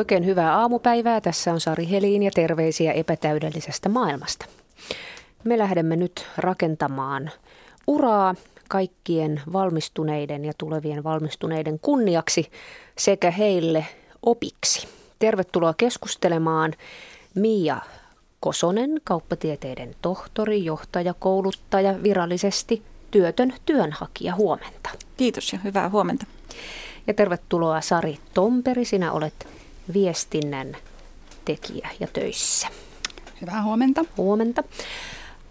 Oikein hyvää aamupäivää. Tässä on Sari Helin ja terveisiä epätäydellisestä maailmasta. Me lähdemme nyt rakentamaan uraa kaikkien valmistuneiden ja tulevien valmistuneiden kunniaksi sekä heille opiksi. Tervetuloa keskustelemaan Mia Kosonen, kauppatieteiden tohtori, johtaja, kouluttaja, virallisesti työtön työnhakija. Huomenta. Kiitos ja hyvää huomenta. Ja tervetuloa Sari Tomperi, sinä olet viestinnän tekijä ja töissä. Hyvää huomenta. Huomenta.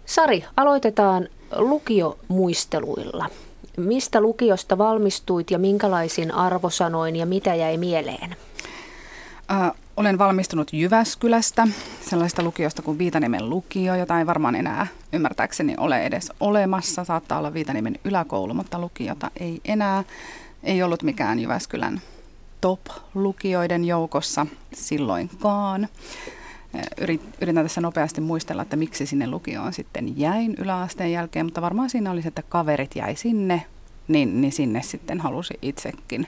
Sari, aloitetaan lukiomuisteluilla. Mistä lukiosta valmistuit ja minkälaisin arvosanoin ja mitä jäi mieleen? Äh, olen valmistunut Jyväskylästä, sellaista lukiosta kuin Viitaniemen lukio, jota ei varmaan enää ymmärtääkseni ole edes olemassa. Saattaa olla Viitaniemen yläkoulu, mutta lukiota ei enää. Ei ollut mikään Jyväskylän top-lukijoiden joukossa silloinkaan. Yritän tässä nopeasti muistella, että miksi sinne lukioon sitten jäin yläasteen jälkeen, mutta varmaan siinä oli se, että kaverit jäi sinne, niin, niin sinne sitten halusi itsekin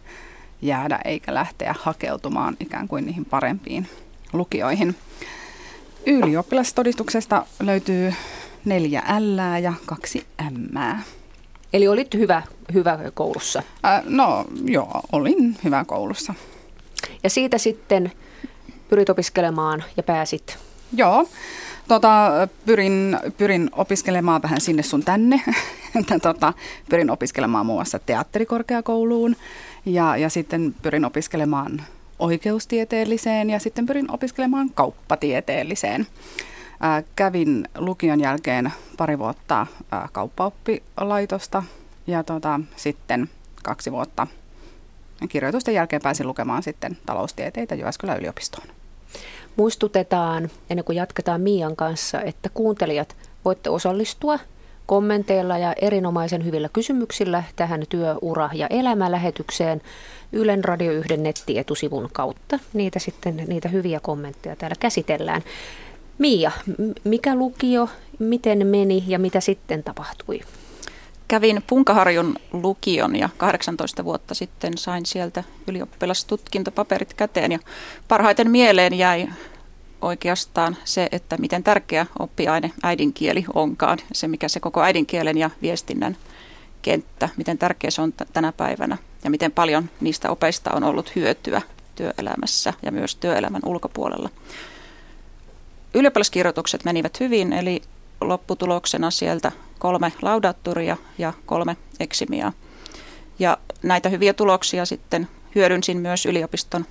jäädä eikä lähteä hakeutumaan ikään kuin niihin parempiin lukioihin. Ylioppilastodistuksesta löytyy neljä L ja kaksi M. Eli olit hyvä, hyvä koulussa? Äh, no joo, olin hyvä koulussa. Ja siitä sitten pyrit opiskelemaan ja pääsit? Joo, tota, pyrin, pyrin opiskelemaan vähän sinne sun tänne. tota, pyrin opiskelemaan muun muassa teatterikorkeakouluun ja, ja sitten pyrin opiskelemaan oikeustieteelliseen ja sitten pyrin opiskelemaan kauppatieteelliseen. Kävin lukion jälkeen pari vuotta kauppaoppilaitosta ja tota, sitten kaksi vuotta kirjoitusten jälkeen pääsin lukemaan sitten taloustieteitä Jyväskylän yliopistoon. Muistutetaan, ennen kuin jatketaan Mian kanssa, että kuuntelijat voitte osallistua kommenteilla ja erinomaisen hyvillä kysymyksillä tähän työura- ja elämälähetykseen Ylen Radio 1 nettietusivun kautta. Niitä sitten, niitä hyviä kommentteja täällä käsitellään. Mia, mikä lukio, miten meni ja mitä sitten tapahtui? Kävin Punkaharjun lukion ja 18 vuotta sitten sain sieltä ylioppilastutkintopaperit käteen ja parhaiten mieleen jäi oikeastaan se, että miten tärkeä oppiaine äidinkieli onkaan, se mikä se koko äidinkielen ja viestinnän kenttä, miten tärkeä se on t- tänä päivänä ja miten paljon niistä opeista on ollut hyötyä työelämässä ja myös työelämän ulkopuolella. Ylioppilaskirjoitukset menivät hyvin, eli lopputuloksena sieltä kolme laudatturia ja kolme eksimiä. Ja näitä hyviä tuloksia sitten hyödynsin myös yliopiston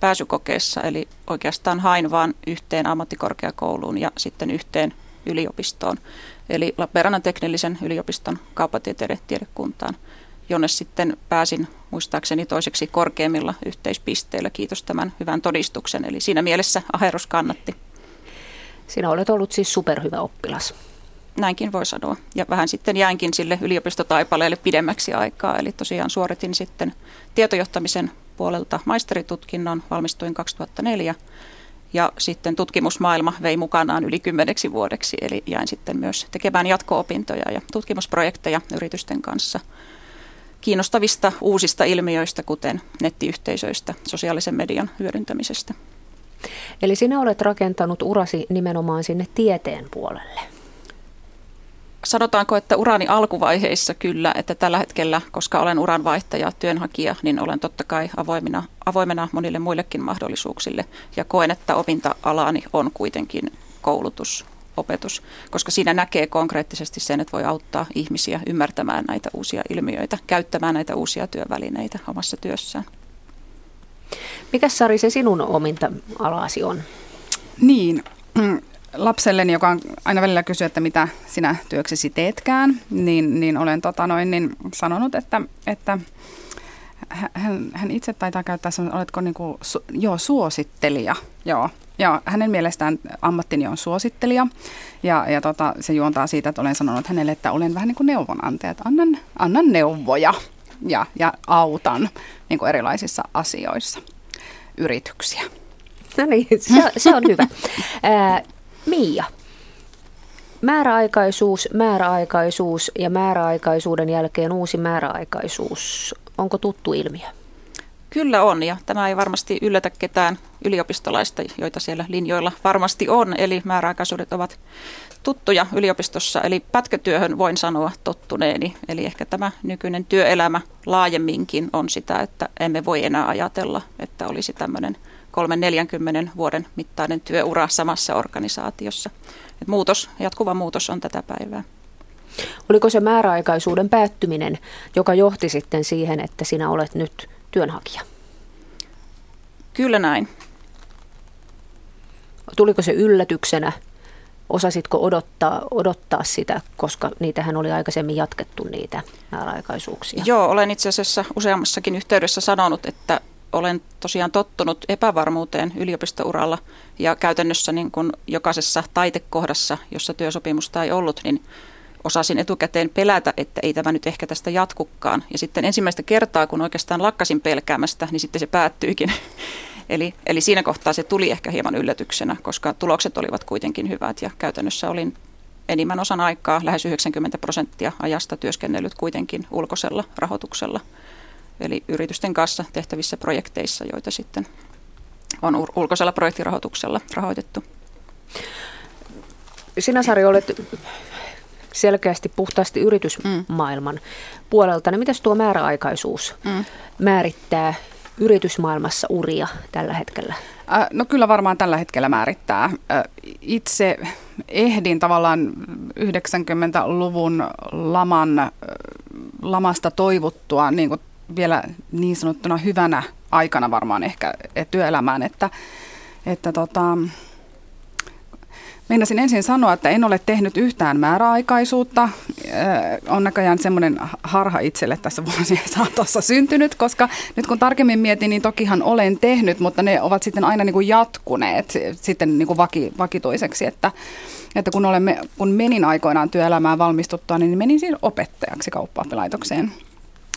pääsykokeessa, eli oikeastaan hain vain yhteen ammattikorkeakouluun ja sitten yhteen yliopistoon, eli Lappeenrannan teknillisen yliopiston kauppatieteiden tiedekuntaan, jonne sitten pääsin muistaakseni toiseksi korkeimmilla yhteispisteillä, kiitos tämän hyvän todistuksen. Eli siinä mielessä aherus kannatti. Sinä olet ollut siis superhyvä oppilas. Näinkin voi sanoa. Ja vähän sitten jäinkin sille yliopistotaipaleelle pidemmäksi aikaa. Eli tosiaan suoritin sitten tietojohtamisen puolelta maisteritutkinnon, valmistuin 2004 ja sitten tutkimusmaailma vei mukanaan yli kymmeneksi vuodeksi, eli jäin sitten myös tekemään jatko-opintoja ja tutkimusprojekteja yritysten kanssa kiinnostavista uusista ilmiöistä, kuten nettiyhteisöistä, sosiaalisen median hyödyntämisestä. Eli sinä olet rakentanut urasi nimenomaan sinne tieteen puolelle sanotaanko, että urani alkuvaiheissa kyllä, että tällä hetkellä, koska olen uranvaihtaja, työnhakija, niin olen totta kai avoimena, avoimena monille muillekin mahdollisuuksille ja koen, että opinta-alani on kuitenkin koulutus, opetus, koska siinä näkee konkreettisesti sen, että voi auttaa ihmisiä ymmärtämään näitä uusia ilmiöitä, käyttämään näitä uusia työvälineitä omassa työssään. Mikä Sari se sinun ominta-alasi on? Niin, lapselleni, joka on aina välillä kysyy, että mitä sinä työksesi teetkään, niin, niin olen tota noin, niin sanonut, että, että hän, hän itse taitaa käyttää sanoa, oletko niin kuin, su, joo, suosittelija. Joo. Ja hänen mielestään ammattini on suosittelija ja, ja tota, se juontaa siitä, että olen sanonut hänelle, että olen vähän niin kuin neuvonantaja, että annan, annan neuvoja ja, ja autan niin kuin erilaisissa asioissa yrityksiä. No niin, se, se on hyvä. Mia, määräaikaisuus, määräaikaisuus ja määräaikaisuuden jälkeen uusi määräaikaisuus. Onko tuttu ilmiö? Kyllä on ja tämä ei varmasti yllätä ketään yliopistolaista, joita siellä linjoilla varmasti on. Eli määräaikaisuudet ovat tuttuja yliopistossa, eli pätkätyöhön voin sanoa tottuneeni. Eli ehkä tämä nykyinen työelämä laajemminkin on sitä, että emme voi enää ajatella, että olisi tämmöinen 3-40 vuoden mittainen työura samassa organisaatiossa. Et muutos, jatkuva muutos on tätä päivää. Oliko se määräaikaisuuden päättyminen, joka johti sitten siihen, että sinä olet nyt työnhakija? Kyllä näin. Tuliko se yllätyksenä? Osasitko odottaa, odottaa sitä, koska niitähän oli aikaisemmin jatkettu niitä määräaikaisuuksia? Joo, olen itse asiassa useammassakin yhteydessä sanonut, että olen tosiaan tottunut epävarmuuteen yliopistouralla ja käytännössä niin kuin jokaisessa taitekohdassa, jossa työsopimusta ei ollut, niin osasin etukäteen pelätä, että ei tämä nyt ehkä tästä jatkukaan. Ja sitten ensimmäistä kertaa, kun oikeastaan lakkasin pelkäämästä, niin sitten se päättyykin. Eli, eli siinä kohtaa se tuli ehkä hieman yllätyksenä, koska tulokset olivat kuitenkin hyvät ja käytännössä olin enimmän osan aikaa, lähes 90 prosenttia ajasta työskennellyt kuitenkin ulkoisella rahoituksella. Eli yritysten kanssa tehtävissä projekteissa, joita sitten on ulkoisella projektirahoituksella rahoitettu. Sinä Sari olet selkeästi puhtaasti yritysmaailman mm. puolelta. Niin miten tuo määräaikaisuus mm. määrittää yritysmaailmassa uria tällä hetkellä? No kyllä varmaan tällä hetkellä määrittää. Itse ehdin tavallaan 90-luvun laman, lamasta toivuttua niin kuin vielä niin sanottuna hyvänä aikana varmaan ehkä työelämään, että, että tota, Meinasin ensin sanoa, että en ole tehnyt yhtään määräaikaisuutta. On näköjään semmoinen harha itselle tässä vuosien saatossa syntynyt, koska nyt kun tarkemmin mietin, niin tokihan olen tehnyt, mutta ne ovat sitten aina niin kuin jatkuneet sitten niin kuin vaki, vakituiseksi, että, että kun, olemme, kun menin aikoinaan työelämään valmistuttua, niin menin siinä opettajaksi kauppaoppilaitokseen.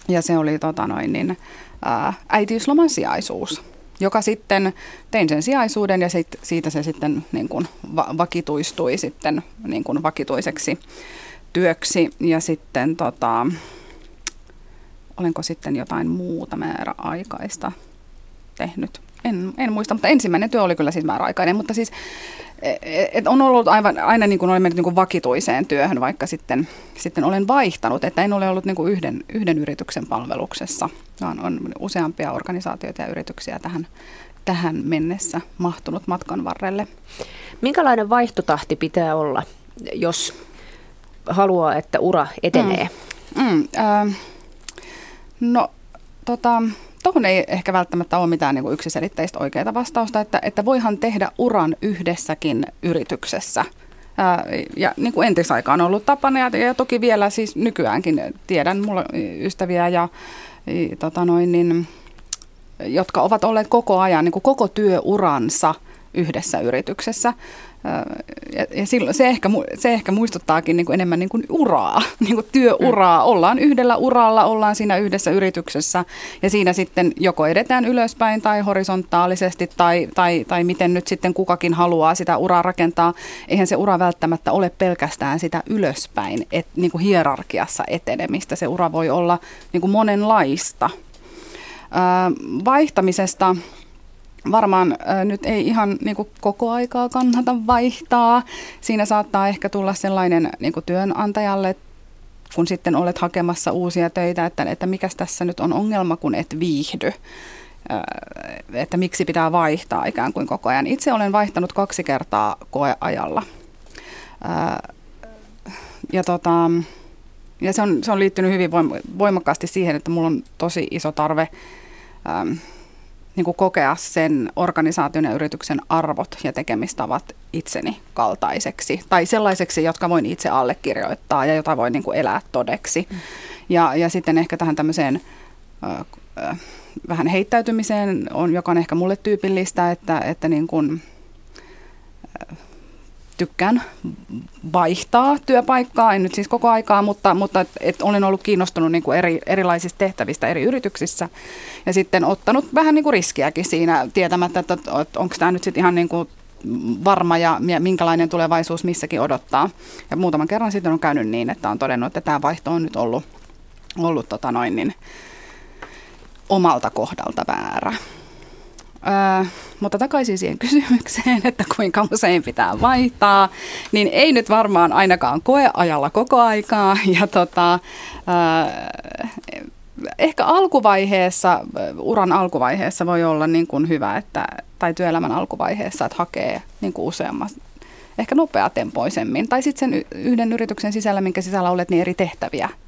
Ja se oli tota noin, niin, ää, äitiysloman sijaisuus joka sitten tein sen sijaisuuden ja sit, siitä se sitten niin kuin va- vakituistui sitten niin kuin vakituiseksi työksi ja sitten tota, olenko sitten jotain muuta määräaikaista tehnyt. En, en muista, mutta ensimmäinen työ oli kyllä siis määräaikainen, mutta siis et on ollut aivan, aina niin kuin olen mennyt niin kuin vakituiseen työhön, vaikka sitten, sitten olen vaihtanut, että en ole ollut niin kuin yhden, yhden yrityksen palveluksessa, vaan on useampia organisaatioita ja yrityksiä tähän, tähän mennessä mahtunut matkan varrelle. Minkälainen vaihtotahti pitää olla, jos haluaa, että ura etenee? Mm, mm, äh, no, tota, tuohon ei ehkä välttämättä ole mitään niin kuin yksiselitteistä oikeaa vastausta, että, että voihan tehdä uran yhdessäkin yrityksessä. Ää, ja niin kuin entisaikaan on ollut tapana ja, ja toki vielä siis nykyäänkin tiedän, mulla ystäviä ja tota noin, niin, jotka ovat olleet koko ajan, niin kuin koko työuransa yhdessä yrityksessä. Ja, ja silloin se, ehkä, se ehkä muistuttaakin niin kuin enemmän niin kuin uraa, niin kuin työuraa. Mm. Ollaan yhdellä uralla, ollaan siinä yhdessä yrityksessä ja siinä sitten joko edetään ylöspäin tai horisontaalisesti tai, tai, tai miten nyt sitten kukakin haluaa sitä uraa rakentaa. Eihän se ura välttämättä ole pelkästään sitä ylöspäin, et, niin kuin hierarkiassa etenemistä. Se ura voi olla niin kuin monenlaista. vaihtamisesta varmaan nyt ei ihan niin kuin koko aikaa kannata vaihtaa. Siinä saattaa ehkä tulla sellainen niin kuin työnantajalle, kun sitten olet hakemassa uusia töitä, että, että mikä tässä nyt on ongelma, kun et viihdy. Että miksi pitää vaihtaa ikään kuin koko ajan. Itse olen vaihtanut kaksi kertaa koeajalla. Ja, tota, ja se, on, se on liittynyt hyvin voimakkaasti siihen, että mulla on tosi iso tarve niin kuin kokea sen organisaation ja yrityksen arvot ja tekemistavat itseni kaltaiseksi tai sellaiseksi, jotka voin itse allekirjoittaa ja jota voin niin kuin elää todeksi. Mm. Ja, ja sitten ehkä tähän tämmöiseen ö, ö, vähän heittäytymiseen on, joka on ehkä mulle tyypillistä, että, että niin kuin, tykkään vaihtaa työpaikkaa, en nyt siis koko aikaa, mutta, mutta et, et olen ollut kiinnostunut niin kuin eri, erilaisista tehtävistä eri yrityksissä ja sitten ottanut vähän niin kuin riskiäkin siinä tietämättä, että, että onko tämä nyt sitten ihan niin kuin varma ja minkälainen tulevaisuus missäkin odottaa. Ja muutaman kerran sitten on käynyt niin, että on todennut, että tämä vaihto on nyt ollut, ollut tota noin, niin, omalta kohdalta väärä. Öö, mutta takaisin siihen kysymykseen, että kuinka usein pitää vaihtaa, niin ei nyt varmaan ainakaan koeajalla koko aikaa. Ja tota, öö, ehkä alkuvaiheessa, uran alkuvaiheessa voi olla niin kuin hyvä, että, tai työelämän alkuvaiheessa, että hakee niin kuin useamman, ehkä nopeatempoisemmin. Tai sitten sen yhden yrityksen sisällä, minkä sisällä olet, niin eri tehtäviä –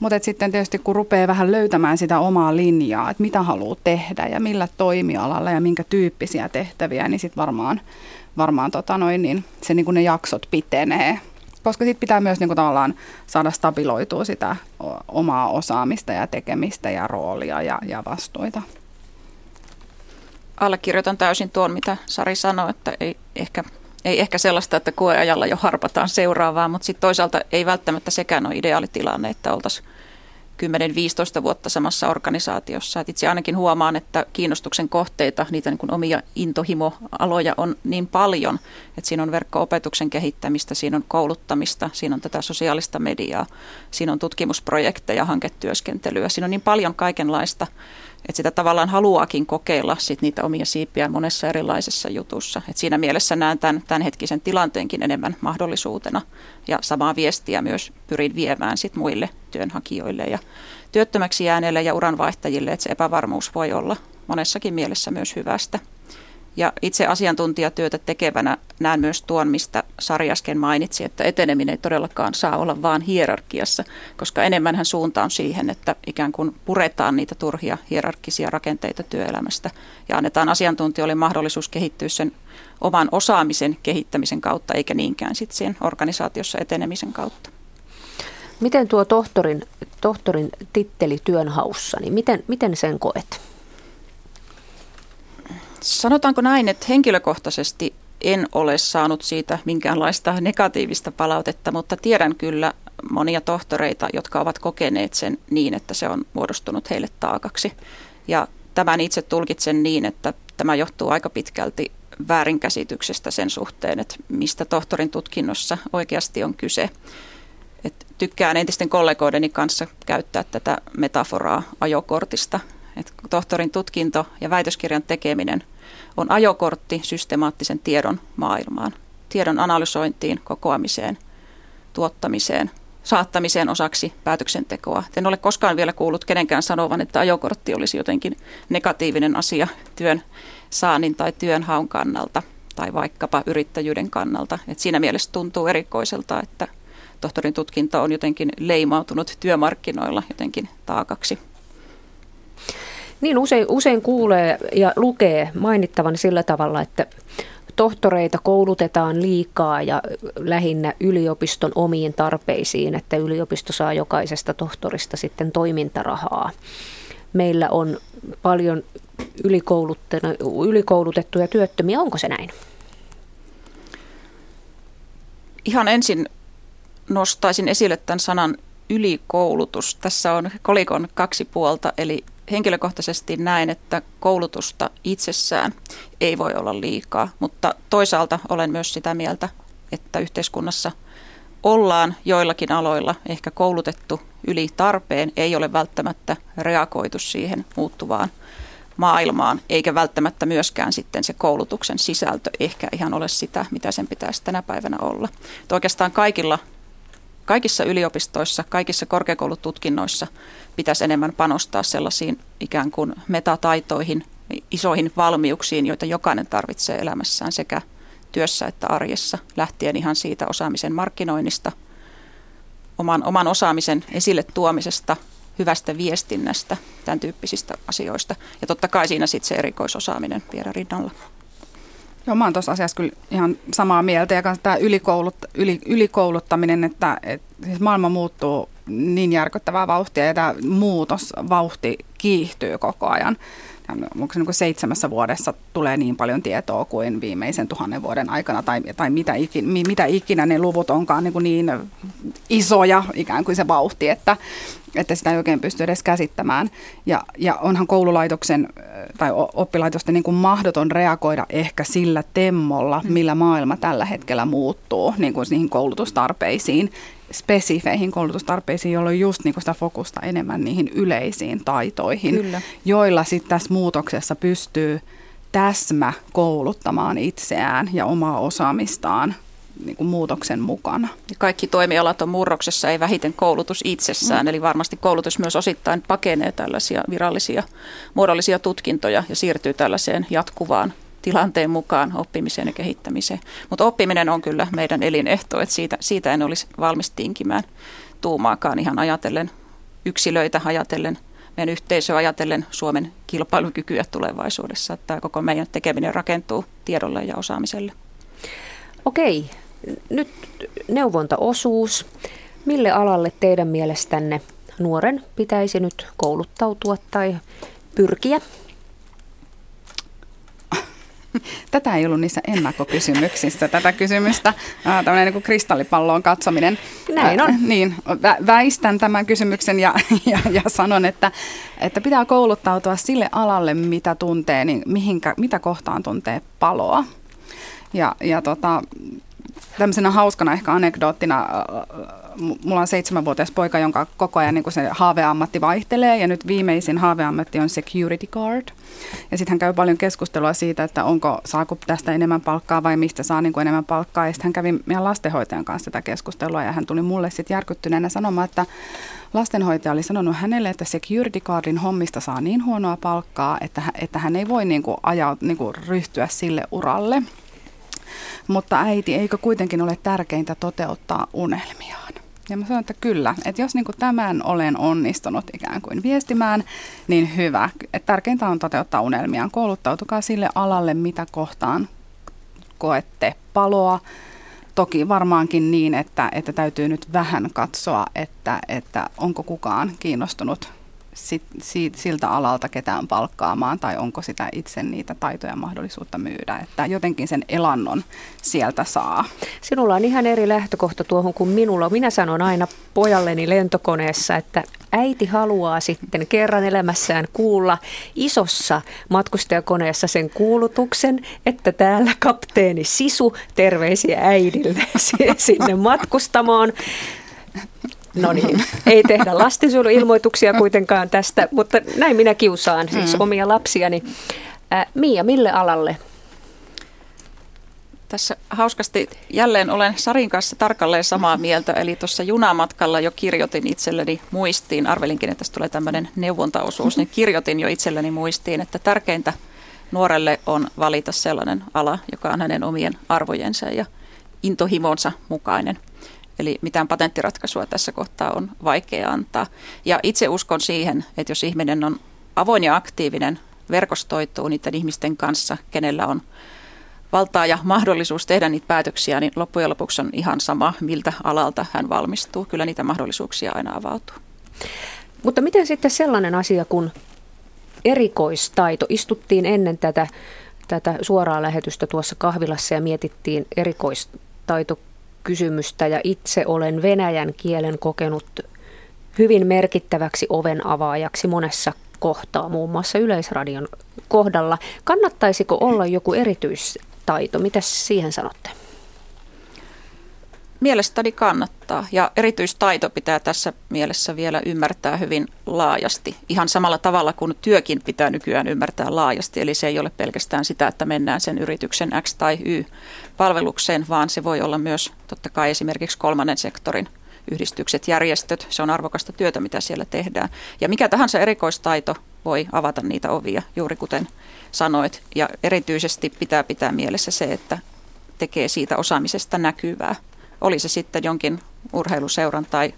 mutta sitten tietysti kun rupeaa vähän löytämään sitä omaa linjaa, että mitä haluaa tehdä ja millä toimialalla ja minkä tyyppisiä tehtäviä, niin sitten varmaan, varmaan tota noin, niin se niin ne jaksot pitenee. Koska sitten pitää myös niin tavallaan saada stabiloitua sitä omaa osaamista ja tekemistä ja roolia ja, ja vastuita. Allekirjoitan täysin tuon, mitä Sari sanoi, että ei ehkä ei ehkä sellaista, että koeajalla jo harpataan seuraavaa, mutta sitten toisaalta ei välttämättä sekään ole ideaalitilanne, että oltaisiin 10-15 vuotta samassa organisaatiossa. Et itse ainakin huomaan, että kiinnostuksen kohteita, niitä niin omia intohimoaloja on niin paljon, että siinä on verkko-opetuksen kehittämistä, siinä on kouluttamista, siinä on tätä sosiaalista mediaa, siinä on tutkimusprojekteja, hanketyöskentelyä, siinä on niin paljon kaikenlaista, että sitä tavallaan haluaakin kokeilla sit niitä omia siipiä monessa erilaisessa jutussa. Et siinä mielessä näen tämän, tämän hetkisen tilanteenkin enemmän mahdollisuutena ja samaa viestiä myös pyrin viemään sit muille työnhakijoille ja työttömäksi jääneille ja uranvaihtajille, että se epävarmuus voi olla monessakin mielessä myös hyvästä. Ja itse asiantuntijatyötä tekevänä näen myös tuon, mistä Sari äsken mainitsi, että eteneminen ei todellakaan saa olla vaan hierarkiassa, koska enemmänhän suunta on siihen, että ikään kuin puretaan niitä turhia hierarkkisia rakenteita työelämästä ja annetaan asiantuntijoille mahdollisuus kehittyä sen oman osaamisen kehittämisen kautta, eikä niinkään sitten sen organisaatiossa etenemisen kautta. Miten tuo tohtorin, tohtorin titteli työnhaussa, niin miten, miten sen koet? Sanotaanko näin, että henkilökohtaisesti en ole saanut siitä minkäänlaista negatiivista palautetta, mutta tiedän kyllä monia tohtoreita, jotka ovat kokeneet sen niin, että se on muodostunut heille taakaksi. Ja tämän itse tulkitsen niin, että tämä johtuu aika pitkälti väärinkäsityksestä sen suhteen, että mistä tohtorin tutkinnossa oikeasti on kyse. Et tykkään entisten kollegoideni kanssa käyttää tätä metaforaa ajokortista, että tohtorin tutkinto ja väitöskirjan tekeminen on ajokortti systemaattisen tiedon maailmaan. Tiedon analysointiin, kokoamiseen, tuottamiseen, saattamiseen osaksi päätöksentekoa. En ole koskaan vielä kuullut kenenkään sanovan, että ajokortti olisi jotenkin negatiivinen asia työn saannin tai työn haun kannalta tai vaikkapa yrittäjyyden kannalta. Et siinä mielessä tuntuu erikoiselta, että tohtorin tutkinto on jotenkin leimautunut työmarkkinoilla jotenkin taakaksi. Niin usein, usein kuulee ja lukee mainittavan sillä tavalla, että tohtoreita koulutetaan liikaa ja lähinnä yliopiston omiin tarpeisiin, että yliopisto saa jokaisesta tohtorista sitten toimintarahaa. Meillä on paljon ylikoulutettuja työttömiä. Onko se näin? Ihan ensin nostaisin esille tämän sanan ylikoulutus. Tässä on kolikon kaksi puolta, eli henkilökohtaisesti näen, että koulutusta itsessään ei voi olla liikaa, mutta toisaalta olen myös sitä mieltä, että yhteiskunnassa ollaan joillakin aloilla ehkä koulutettu yli tarpeen, ei ole välttämättä reagoitu siihen muuttuvaan maailmaan, eikä välttämättä myöskään sitten se koulutuksen sisältö ehkä ihan ole sitä, mitä sen pitäisi tänä päivänä olla. Että oikeastaan kaikilla kaikissa yliopistoissa, kaikissa korkeakoulututkinnoissa pitäisi enemmän panostaa sellaisiin ikään kuin metataitoihin, isoihin valmiuksiin, joita jokainen tarvitsee elämässään sekä työssä että arjessa, lähtien ihan siitä osaamisen markkinoinnista, oman, oman osaamisen esille tuomisesta, hyvästä viestinnästä, tämän tyyppisistä asioista. Ja totta kai siinä sitten se erikoisosaaminen viedä rinnalla. Joo, mä oon tuossa asiassa kyllä ihan samaa mieltä. Ja tämä ylikoulut, yli, ylikouluttaminen, että, että siis maailma muuttuu niin järkyttävää vauhtia ja tämä muutosvauhti kiihtyy koko ajan. Onko se niin kuin seitsemässä vuodessa tulee niin paljon tietoa kuin viimeisen tuhannen vuoden aikana tai, tai mitä, ikinä, mitä ikinä ne luvut onkaan niin, kuin niin isoja ikään kuin se vauhti, että, että sitä ei oikein pysty edes käsittämään. Ja, ja onhan koululaitoksen tai oppilaitosten niin kuin mahdoton reagoida ehkä sillä temmolla, mm. millä maailma tällä hetkellä muuttuu niin kuin niihin koulutustarpeisiin, spesifeihin koulutustarpeisiin, jolloin just niin sitä fokusta enemmän niihin yleisiin taitoihin, Kyllä. joilla sitten tässä muutoksessa pystyy täsmä kouluttamaan itseään ja omaa osaamistaan niin kuin muutoksen mukana. Kaikki toimialat on murroksessa, ei vähiten koulutus itsessään, mm. eli varmasti koulutus myös osittain pakenee tällaisia virallisia muodollisia tutkintoja ja siirtyy tällaiseen jatkuvaan tilanteen mukaan oppimiseen ja kehittämiseen. Mutta oppiminen on kyllä meidän elinehto, että siitä, siitä en olisi valmis tinkimään tuumaakaan ihan ajatellen yksilöitä, ajatellen meidän yhteisöä, ajatellen Suomen kilpailukykyä tulevaisuudessa. Että tämä koko meidän tekeminen rakentuu tiedolle ja osaamiselle. Okei, nyt neuvontaosuus. Mille alalle teidän mielestänne nuoren pitäisi nyt kouluttautua tai pyrkiä? Tätä ei ollut niissä ennakkokysymyksissä, tätä kysymystä. Tämmöinen niin kuin kristallipalloon katsominen. Näin on. niin, väistän tämän kysymyksen ja, ja, ja sanon, että, että pitää kouluttautua sille alalle, mitä tuntee, niin mihinkä, mitä kohtaan tuntee paloa. Ja, ja tota, tämmöisenä hauskana ehkä anekdoottina, mulla on seitsemänvuotias poika, jonka koko ajan niin se haaveammatti vaihtelee ja nyt viimeisin haaveammatti on security guard. Ja sitten hän käy paljon keskustelua siitä, että onko, saako tästä enemmän palkkaa vai mistä saa niin kuin enemmän palkkaa. Ja sitten hän kävi meidän lastenhoitajan kanssa tätä keskustelua ja hän tuli mulle sitten järkyttyneenä sanomaan, että lastenhoitaja oli sanonut hänelle, että security guardin hommista saa niin huonoa palkkaa, että, että hän ei voi niin kuin ajaa, niin kuin ryhtyä sille uralle. Mutta äiti, eikö kuitenkin ole tärkeintä toteuttaa unelmiaan? Ja mä sanon, että kyllä, että jos niin tämän olen onnistunut ikään kuin viestimään, niin hyvä. Et tärkeintä on toteuttaa unelmiaan. Kouluttautukaa sille alalle, mitä kohtaan koette paloa. Toki varmaankin niin, että, että täytyy nyt vähän katsoa, että, että onko kukaan kiinnostunut sit, sit, siltä alalta ketään palkkaamaan tai onko sitä itse niitä taitoja mahdollisuutta myydä. Että jotenkin sen elannon sieltä saa. Sinulla on ihan eri lähtökohta tuohon kuin minulla. Minä sanon aina pojalleni lentokoneessa, että äiti haluaa sitten kerran elämässään kuulla isossa matkustajakoneessa sen kuulutuksen, että täällä kapteeni Sisu, terveisiä äidille sinne matkustamaan. No niin, ei tehdä lastensuojeluilmoituksia kuitenkaan tästä, mutta näin minä kiusaan siis mm. omia lapsiani. Ää, Mia, mille alalle? Tässä hauskasti jälleen olen Sarin kanssa tarkalleen samaa mieltä, eli tuossa junamatkalla jo kirjoitin itselleni muistiin, arvelinkin, että tästä tulee tämmöinen neuvontaosuus, niin kirjoitin jo itselleni muistiin, että tärkeintä nuorelle on valita sellainen ala, joka on hänen omien arvojensa ja intohimonsa mukainen. Eli mitään patenttiratkaisua tässä kohtaa on vaikea antaa. Ja itse uskon siihen, että jos ihminen on avoin ja aktiivinen, verkostoituu niiden ihmisten kanssa, kenellä on valtaa ja mahdollisuus tehdä niitä päätöksiä, niin loppujen lopuksi on ihan sama, miltä alalta hän valmistuu. Kyllä niitä mahdollisuuksia aina avautuu. Mutta miten sitten sellainen asia kuin erikoistaito? Istuttiin ennen tätä, tätä suoraa lähetystä tuossa kahvilassa ja mietittiin erikoistaito kysymystä ja itse olen venäjän kielen kokenut hyvin merkittäväksi oven avaajaksi monessa kohtaa, muun muassa Yleisradion kohdalla. Kannattaisiko olla joku erityistaito? Mitä siihen sanotte? Mielestäni kannattaa ja erityistaito pitää tässä mielessä vielä ymmärtää hyvin laajasti. Ihan samalla tavalla kuin työkin pitää nykyään ymmärtää laajasti. Eli se ei ole pelkästään sitä, että mennään sen yrityksen X tai Y palvelukseen, vaan se voi olla myös totta kai esimerkiksi kolmannen sektorin yhdistykset, järjestöt. Se on arvokasta työtä, mitä siellä tehdään. Ja mikä tahansa erikoistaito voi avata niitä ovia, juuri kuten sanoit. Ja erityisesti pitää pitää mielessä se, että tekee siitä osaamisesta näkyvää oli se sitten jonkin urheiluseuran tai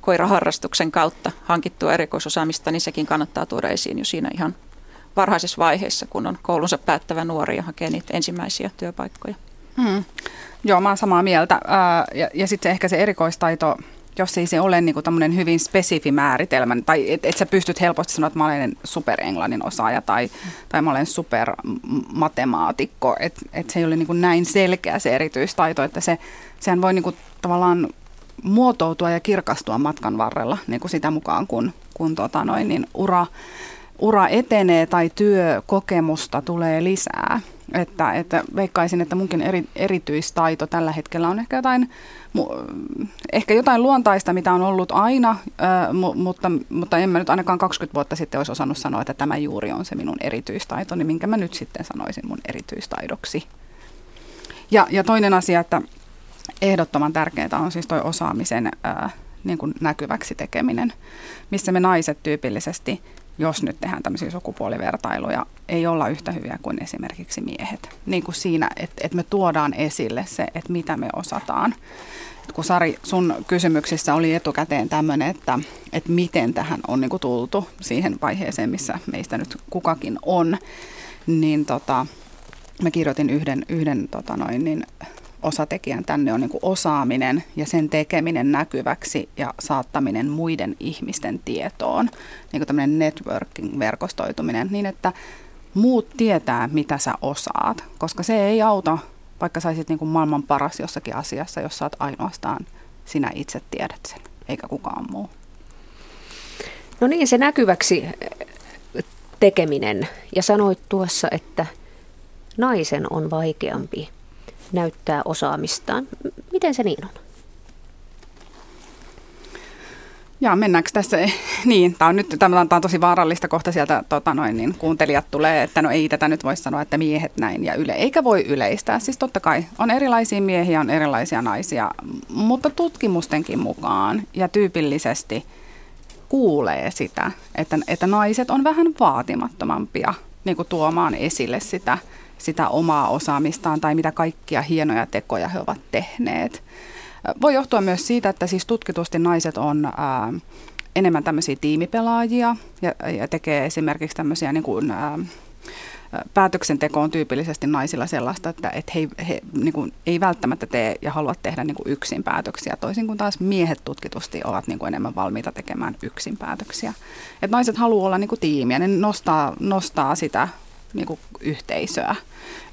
koiraharrastuksen kautta hankittua erikoisosaamista, niin sekin kannattaa tuoda esiin jo siinä ihan varhaisessa vaiheessa, kun on koulunsa päättävä nuori ja hakee niitä ensimmäisiä työpaikkoja. Hmm. Joo, mä oon samaa mieltä. Ja, ja sitten ehkä se erikoistaito, jos ei se ole niin kuin hyvin spesifi määritelmä, tai että et sä pystyt helposti sanoa, että mä olen superenglannin osaaja tai, tai mä olen supermatemaatikko, että et se ei ole niin kuin näin selkeä se erityistaito, että se, sehän voi niin kuin tavallaan muotoutua ja kirkastua matkan varrella niin kuin sitä mukaan, kun, kun tota noin, niin ura, ura etenee tai työkokemusta tulee lisää. Että, että veikkaisin, että munkin eri, erityistaito tällä hetkellä on ehkä jotain, ehkä jotain luontaista, mitä on ollut aina, mutta, mutta en mä nyt ainakaan 20 vuotta sitten olisi osannut sanoa, että tämä juuri on se minun erityistaito, niin minkä mä nyt sitten sanoisin mun erityistaidoksi. Ja, ja toinen asia, että ehdottoman tärkeää on siis tuo osaamisen ää, niin kuin näkyväksi tekeminen, missä me naiset tyypillisesti, jos nyt tehdään tämmöisiä sukupuolivertailuja, ei olla yhtä hyviä kuin esimerkiksi miehet. Niin kuin siinä, että, että me tuodaan esille se, että mitä me osataan. Kun Sari, sun kysymyksissä oli etukäteen tämmöinen, että, että miten tähän on niin kuin tultu siihen vaiheeseen, missä meistä nyt kukakin on, niin tota, mä kirjoitin yhden, yhden tota noin, niin osatekijän tänne on niin osaaminen ja sen tekeminen näkyväksi ja saattaminen muiden ihmisten tietoon. Niin kuin tämmöinen networking, verkostoituminen, niin että muut tietää, mitä sä osaat, koska se ei auta, vaikka saisit niin kuin maailman paras jossakin asiassa, jos oot ainoastaan sinä itse tiedät sen, eikä kukaan muu. No niin, se näkyväksi tekeminen. Ja sanoit tuossa, että naisen on vaikeampi näyttää osaamistaan. Miten se niin on? Ja mennäänkö tässä, niin, tämä on nyt tämä on tosi vaarallista kohta sieltä tota noin, niin kuuntelijat tulee, että no ei tätä nyt voi sanoa, että miehet näin ja yle, eikä voi yleistää. Siis totta kai on erilaisia miehiä, on erilaisia naisia, mutta tutkimustenkin mukaan ja tyypillisesti kuulee sitä, että, että naiset on vähän vaatimattomampia niin kuin tuomaan esille sitä – sitä omaa osaamistaan tai mitä kaikkia hienoja tekoja he ovat tehneet. Voi johtua myös siitä, että siis tutkitusti naiset on ää, enemmän tämmöisiä tiimipelaajia ja, ja tekee esimerkiksi tämmöisiä niin kuin, ää, päätöksenteko on tyypillisesti naisilla sellaista, että, että he, he niin kuin, ei välttämättä tee ja halua tehdä niin kuin yksin päätöksiä, toisin kuin taas miehet tutkitusti ovat niin kuin enemmän valmiita tekemään yksin päätöksiä. Et naiset haluaa olla niin kuin tiimiä, ne nostaa, nostaa sitä niin kuin yhteisöä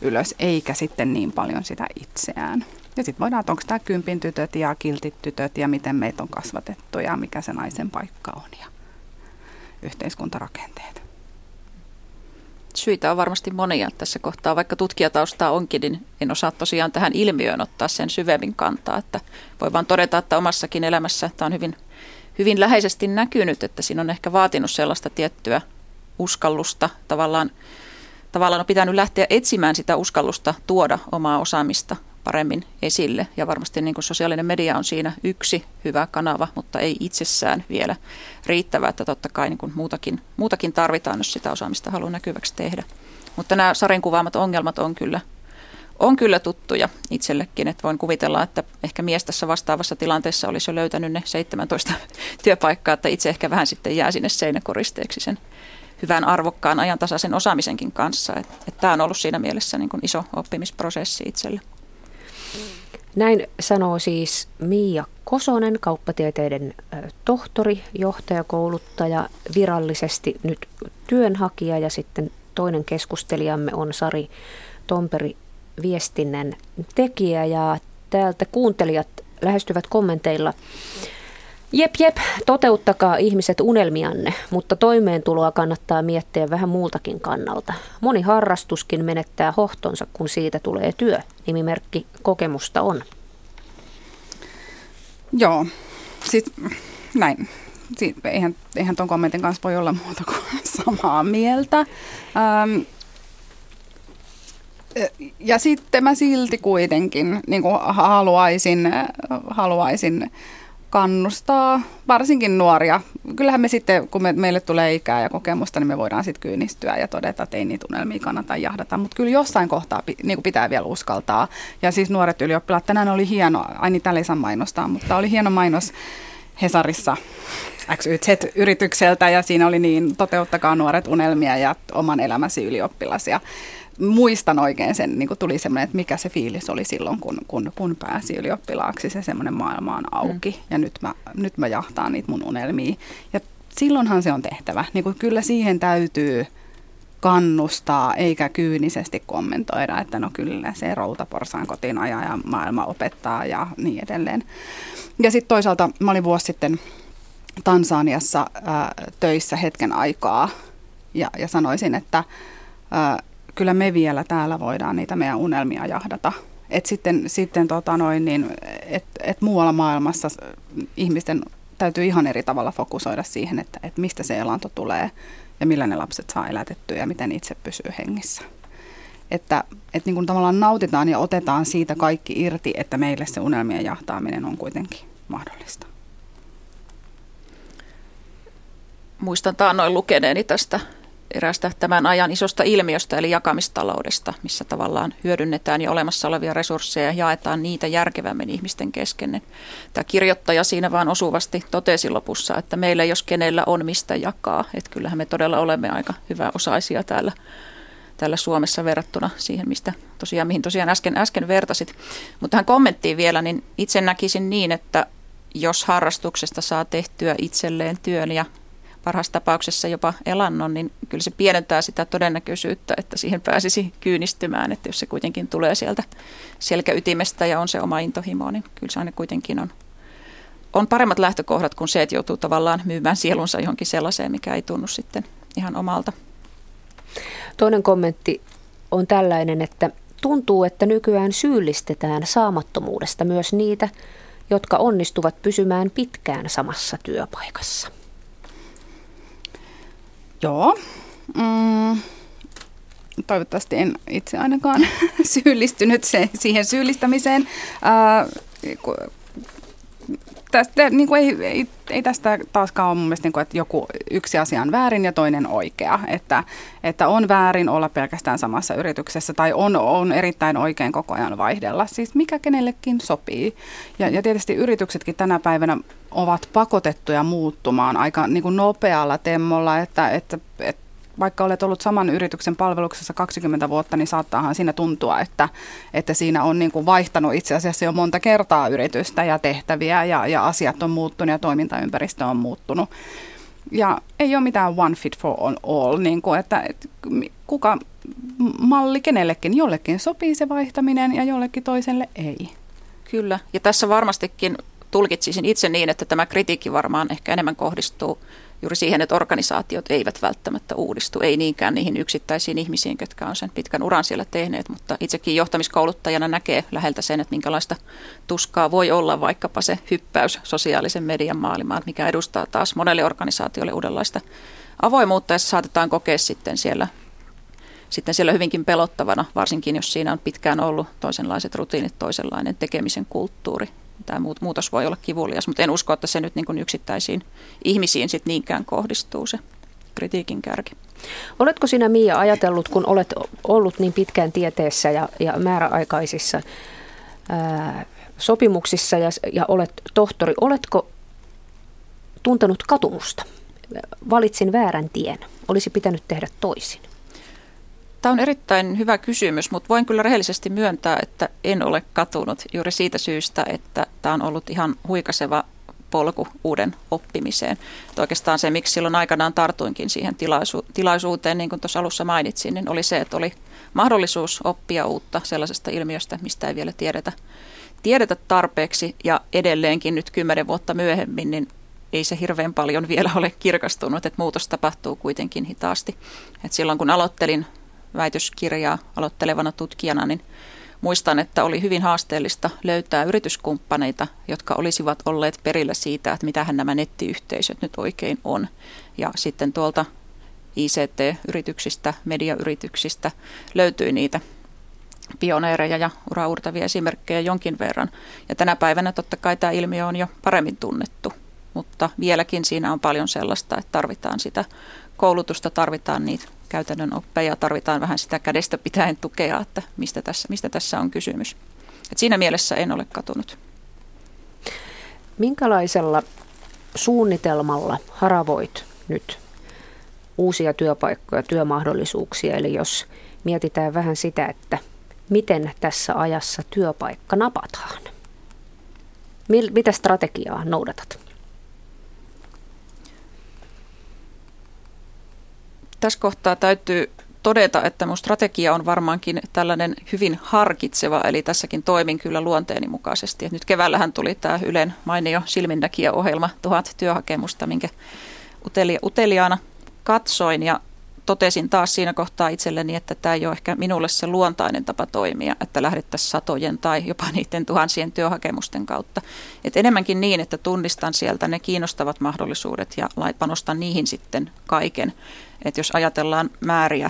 ylös, eikä sitten niin paljon sitä itseään. Ja sitten voidaan, että onko tämä kympin tytöt ja kiltit tytöt ja miten meitä on kasvatettu ja mikä se naisen paikka on ja yhteiskuntarakenteet. Syitä on varmasti monia tässä kohtaa, vaikka tutkijataustaa onkin, niin en osaa tosiaan tähän ilmiöön ottaa sen syvemmin kantaa. Että voi vaan todeta, että omassakin elämässä tämä on hyvin, hyvin läheisesti näkynyt, että siinä on ehkä vaatinut sellaista tiettyä uskallusta tavallaan tavallaan on pitänyt lähteä etsimään sitä uskallusta tuoda omaa osaamista paremmin esille. Ja varmasti niin kuin sosiaalinen media on siinä yksi hyvä kanava, mutta ei itsessään vielä riittävä, että totta kai niin kuin muutakin, muutakin tarvitaan, jos sitä osaamista haluaa näkyväksi tehdä. Mutta nämä Sarin kuvaamat ongelmat on kyllä, on kyllä tuttuja itsellekin, että voin kuvitella, että ehkä mies tässä vastaavassa tilanteessa olisi jo löytänyt ne 17 työpaikkaa, että itse ehkä vähän sitten jää sinne seinäkoristeeksi sen hyvän arvokkaan ajantasaisen osaamisenkin kanssa. Että et tämä on ollut siinä mielessä niin kuin iso oppimisprosessi itselle. Näin sanoo siis Miia Kosonen, kauppatieteiden tohtori, johtajakouluttaja, virallisesti nyt työnhakija ja sitten toinen keskustelijamme on Sari Tomperi, viestinnän tekijä ja täältä kuuntelijat lähestyvät kommenteilla Jep, jep, toteuttakaa ihmiset unelmianne, mutta toimeentuloa kannattaa miettiä vähän muultakin kannalta. Moni harrastuskin menettää hohtonsa, kun siitä tulee työ. Nimimerkki kokemusta on. Joo, siis näin. Siit, eihän, eihän tuon kommentin kanssa voi olla muuta kuin samaa mieltä. Ähm, ja sitten mä silti kuitenkin niin haluaisin, haluaisin kannustaa varsinkin nuoria. Kyllähän me sitten, kun me, meille tulee ikää ja kokemusta, niin me voidaan sitten kyynistyä ja todeta, että ei niitä unelmia kannata jahdata. Mutta kyllä jossain kohtaa niin pitää vielä uskaltaa. Ja siis nuoret ylioppilaat, tänään oli hieno, ai niin täällä ei saa mainostaa, mutta oli hieno mainos Hesarissa XYZ-yritykseltä ja siinä oli niin, toteuttakaa nuoret unelmia ja oman elämäsi ylioppilas. Ja muistan oikein sen, niin kuin tuli semmoinen, että mikä se fiilis oli silloin, kun, kun, kun pääsi ylioppilaaksi, se semmoinen maailma on auki mm. ja nyt mä, nyt mä jahtaan niitä mun unelmia. Ja silloinhan se on tehtävä. Niin kuin kyllä siihen täytyy kannustaa eikä kyynisesti kommentoida, että no kyllä se routaporsaan kotiin ajaa ja maailma opettaa ja niin edelleen. Ja sitten toisaalta mä olin vuosi sitten Tansaniassa ää, töissä hetken aikaa ja, ja sanoisin, että ää, kyllä me vielä täällä voidaan niitä meidän unelmia jahdata. Et sitten sitten tota noin, niin, et, et muualla maailmassa ihmisten täytyy ihan eri tavalla fokusoida siihen, että, että mistä se elanto tulee ja millä ne lapset saa elätettyä ja miten itse pysyy hengissä. Että, että niin kuin tavallaan nautitaan ja otetaan siitä kaikki irti, että meille se unelmien jahtaaminen on kuitenkin mahdollista. Muistan taannoin lukeneeni tästä erästä tämän ajan isosta ilmiöstä, eli jakamistaloudesta, missä tavallaan hyödynnetään jo olemassa olevia resursseja ja jaetaan niitä järkevämmin ihmisten kesken. Tämä kirjoittaja siinä vaan osuvasti totesi lopussa, että meillä jos kenellä on mistä jakaa, että kyllähän me todella olemme aika hyvä osaisia täällä, täällä Suomessa verrattuna siihen, mistä tosiaan, mihin tosiaan äsken, äsken vertasit. Mutta tähän kommenttiin vielä, niin itse näkisin niin, että jos harrastuksesta saa tehtyä itselleen työn ja parhaassa tapauksessa jopa elannon, niin kyllä se pienentää sitä todennäköisyyttä, että siihen pääsisi kyynistymään. Että jos se kuitenkin tulee sieltä selkäytimestä ja on se oma intohimo, niin kyllä se aina kuitenkin on, on paremmat lähtökohdat kuin se, että joutuu tavallaan myymään sielunsa johonkin sellaiseen, mikä ei tunnu sitten ihan omalta. Toinen kommentti on tällainen, että tuntuu, että nykyään syyllistetään saamattomuudesta myös niitä, jotka onnistuvat pysymään pitkään samassa työpaikassa. Joo. Mm, toivottavasti en itse ainakaan syyllistynyt se, siihen syyllistämiseen. Äh, tästä, niin kuin ei, ei, ei tästä taaskaan ole mun mielestä, niin kuin, että joku yksi asia on väärin ja toinen oikea. Että, että on väärin olla pelkästään samassa yrityksessä tai on, on erittäin oikein koko ajan vaihdella. Siis mikä kenellekin sopii. Ja, ja tietysti yrityksetkin tänä päivänä ovat pakotettuja muuttumaan aika niin kuin nopealla temmolla, että, että, että vaikka olet ollut saman yrityksen palveluksessa 20 vuotta, niin saattaahan siinä tuntua, että, että siinä on niin kuin vaihtanut itse asiassa jo monta kertaa yritystä ja tehtäviä ja, ja asiat on muuttunut ja toimintaympäristö on muuttunut. Ja ei ole mitään one fit for all, niin kuin, että, että kuka malli kenellekin, jollekin sopii se vaihtaminen ja jollekin toiselle ei. Kyllä, ja tässä varmastikin tulkitsisin itse niin, että tämä kritiikki varmaan ehkä enemmän kohdistuu juuri siihen, että organisaatiot eivät välttämättä uudistu, ei niinkään niihin yksittäisiin ihmisiin, jotka on sen pitkän uran siellä tehneet, mutta itsekin johtamiskouluttajana näkee läheltä sen, että minkälaista tuskaa voi olla vaikkapa se hyppäys sosiaalisen median maailmaan, mikä edustaa taas monelle organisaatiolle uudenlaista avoimuutta. Ja se saatetaan kokea sitten siellä sitten siellä hyvinkin pelottavana, varsinkin jos siinä on pitkään ollut toisenlaiset rutiinit, toisenlainen tekemisen kulttuuri tämä muutos voi olla kivulias, mutta en usko, että se nyt niin kuin yksittäisiin ihmisiin sit niinkään kohdistuu se kritiikin kärki. Oletko sinä Mia ajatellut, kun olet ollut niin pitkään tieteessä ja, ja määräaikaisissa ää, sopimuksissa ja, ja olet tohtori, oletko tuntenut katumusta? Valitsin väärän tien. Olisi pitänyt tehdä toisin. Tämä on erittäin hyvä kysymys, mutta voin kyllä rehellisesti myöntää, että en ole katunut juuri siitä syystä, että tämä on ollut ihan huikaseva polku uuden oppimiseen. Että oikeastaan se, miksi silloin aikanaan tartuinkin siihen tilaisu- tilaisuuteen, niin kuin tuossa alussa mainitsin, niin oli se, että oli mahdollisuus oppia uutta sellaisesta ilmiöstä, mistä ei vielä tiedetä, tiedetä tarpeeksi. Ja edelleenkin nyt kymmenen vuotta myöhemmin, niin ei se hirveän paljon vielä ole kirkastunut, että muutos tapahtuu kuitenkin hitaasti. Et silloin kun aloittelin väitöskirjaa aloittelevana tutkijana, niin muistan, että oli hyvin haasteellista löytää yrityskumppaneita, jotka olisivat olleet perillä siitä, että mitähän nämä nettiyhteisöt nyt oikein on. Ja sitten tuolta ICT-yrityksistä, mediayrityksistä löytyi niitä pioneereja ja uraurtavia esimerkkejä jonkin verran. Ja tänä päivänä totta kai tämä ilmiö on jo paremmin tunnettu, mutta vieläkin siinä on paljon sellaista, että tarvitaan sitä koulutusta, tarvitaan niitä käytännön oppeja, tarvitaan vähän sitä kädestä pitäen tukea, että mistä tässä, mistä tässä on kysymys. Et siinä mielessä en ole katunut. Minkälaisella suunnitelmalla haravoit nyt uusia työpaikkoja, työmahdollisuuksia? Eli jos mietitään vähän sitä, että miten tässä ajassa työpaikka napataan. Mitä strategiaa noudatat? Tässä kohtaa täytyy todeta, että mun strategia on varmaankin tällainen hyvin harkitseva, eli tässäkin toimin kyllä luonteeni mukaisesti. Et nyt keväällähän tuli tämä Ylen mainio silminnäkijä-ohjelma, tuhat työhakemusta, minkä uteliaana katsoin ja totesin taas siinä kohtaa itselleni, että tämä ei ole ehkä minulle se luontainen tapa toimia, että lähdettäisiin satojen tai jopa niiden tuhansien työhakemusten kautta. Et enemmänkin niin, että tunnistan sieltä ne kiinnostavat mahdollisuudet ja panostan niihin sitten kaiken. Et jos ajatellaan määriä,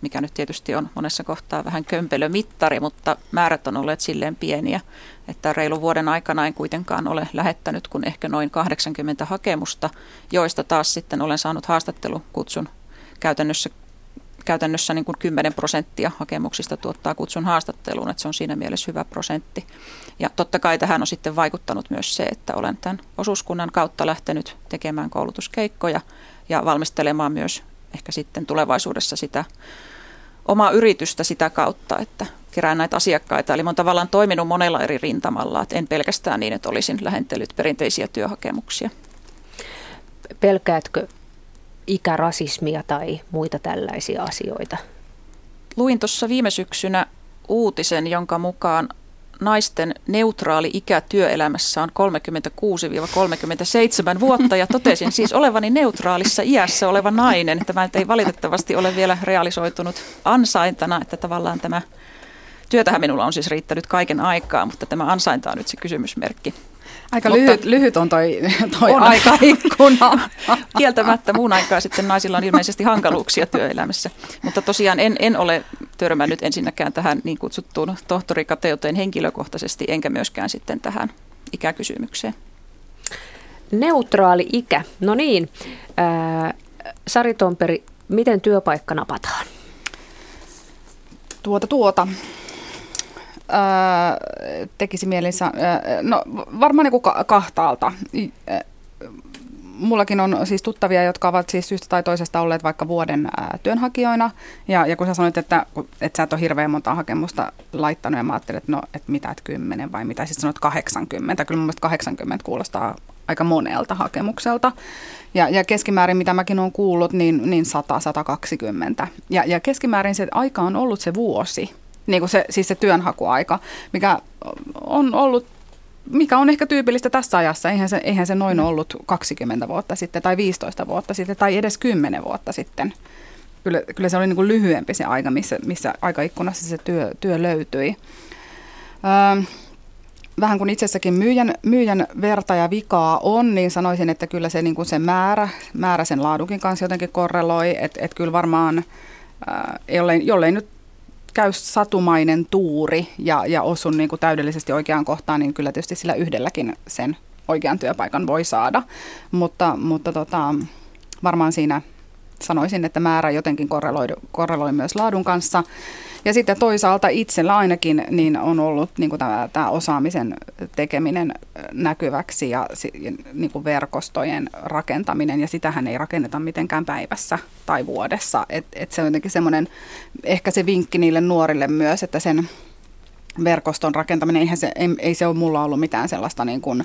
mikä nyt tietysti on monessa kohtaa vähän kömpelömittari, mutta määrät on olleet silleen pieniä, että reilu vuoden aikana en kuitenkaan ole lähettänyt kuin ehkä noin 80 hakemusta, joista taas sitten olen saanut haastattelukutsun käytännössä, käytännössä niin kuin 10 prosenttia hakemuksista tuottaa kutsun haastatteluun, että se on siinä mielessä hyvä prosentti. Ja totta kai tähän on sitten vaikuttanut myös se, että olen tämän osuuskunnan kautta lähtenyt tekemään koulutuskeikkoja ja valmistelemaan myös ehkä sitten tulevaisuudessa sitä omaa yritystä sitä kautta, että kerään näitä asiakkaita. Eli olen tavallaan toiminut monella eri rintamalla, että en pelkästään niin, että olisin lähentellyt perinteisiä työhakemuksia. Pelkäätkö ikärasismia tai muita tällaisia asioita? Luin tuossa viime syksynä uutisen, jonka mukaan naisten neutraali ikä työelämässä on 36-37 vuotta ja totesin siis olevani neutraalissa iässä oleva nainen. Tämä ei valitettavasti ole vielä realisoitunut ansaintana, että tavallaan tämä työtähän minulla on siis riittänyt kaiken aikaa, mutta tämä ansainta on nyt se kysymysmerkki. Aika Mutta, lyhyt, lyhyt on toi, toi on. aikaikkuna. Kieltämättä muun aikaa sitten naisilla on ilmeisesti hankaluuksia työelämässä. Mutta tosiaan en, en ole törmännyt ensinnäkään tähän niin kutsuttuun tohtorikateuteen henkilökohtaisesti, enkä myöskään sitten tähän ikäkysymykseen. Neutraali ikä. No niin, äh, Sari Tomperi, miten työpaikka napataan? Tuota tuota tekisi mielessä, no varmaan niin kuin kahtaalta. Mullakin on siis tuttavia, jotka ovat siis syystä tai toisesta olleet vaikka vuoden ää, työnhakijoina. Ja, ja kun sä sanoit, että, että sä et ole hirveän monta hakemusta laittanut, ja mä ajattelin, että no, että mitä, että 10 vai mitä, sitten sanoit 80. Kyllä mun mielestä 80 kuulostaa aika monelta hakemukselta. Ja, ja keskimäärin, mitä mäkin olen kuullut, niin, niin 100-120. Ja, ja keskimäärin se aika on ollut se vuosi niin kuin se, siis se työnhakuaika, mikä on ollut mikä on ehkä tyypillistä tässä ajassa. Eihän se, eihän se noin ollut 20 vuotta sitten tai 15 vuotta sitten tai edes 10 vuotta sitten. Kyllä, kyllä se oli niin kuin lyhyempi se aika, missä, missä aikaikkunassa se työ, työ löytyi. Öö, vähän kun itsessäkin myyjän, myyjän verta ja vikaa on, niin sanoisin, että kyllä se, niin kuin se määrä, määrä sen laadukin kanssa jotenkin korreloi. Että et kyllä varmaan, ää, jollei, jollei nyt käy satumainen tuuri ja, ja osun niin kuin täydellisesti oikeaan kohtaan, niin kyllä tietysti sillä yhdelläkin sen oikean työpaikan voi saada. Mutta, mutta tota, varmaan siinä sanoisin, että määrä jotenkin korreloi, korreloi myös laadun kanssa. Ja sitten toisaalta itsellä ainakin niin on ollut niin tämä osaamisen tekeminen näkyväksi ja niin kuin verkostojen rakentaminen, ja sitähän ei rakenneta mitenkään päivässä tai vuodessa. Et, et se on jotenkin semmoinen, ehkä se vinkki niille nuorille myös, että sen verkoston rakentaminen, eihän se, ei, ei se ole mulla ollut mitään sellaista niin kuin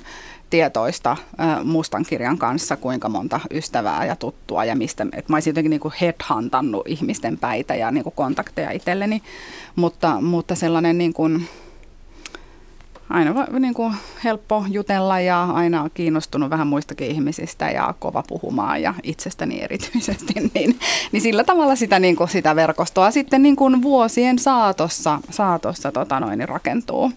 tietoista mustan kirjan kanssa, kuinka monta ystävää ja tuttua ja mistä, että mä olisin jotenkin niin kuin headhuntannut ihmisten päitä ja niin kuin kontakteja itselleni, mutta, mutta sellainen niin kuin, aina niin kuin helppo jutella ja aina on kiinnostunut vähän muistakin ihmisistä ja kova puhumaan ja itsestäni erityisesti, niin, niin sillä tavalla sitä, niin kuin sitä verkostoa sitten niin kuin vuosien saatossa, saatossa tota noin, niin rakentuu.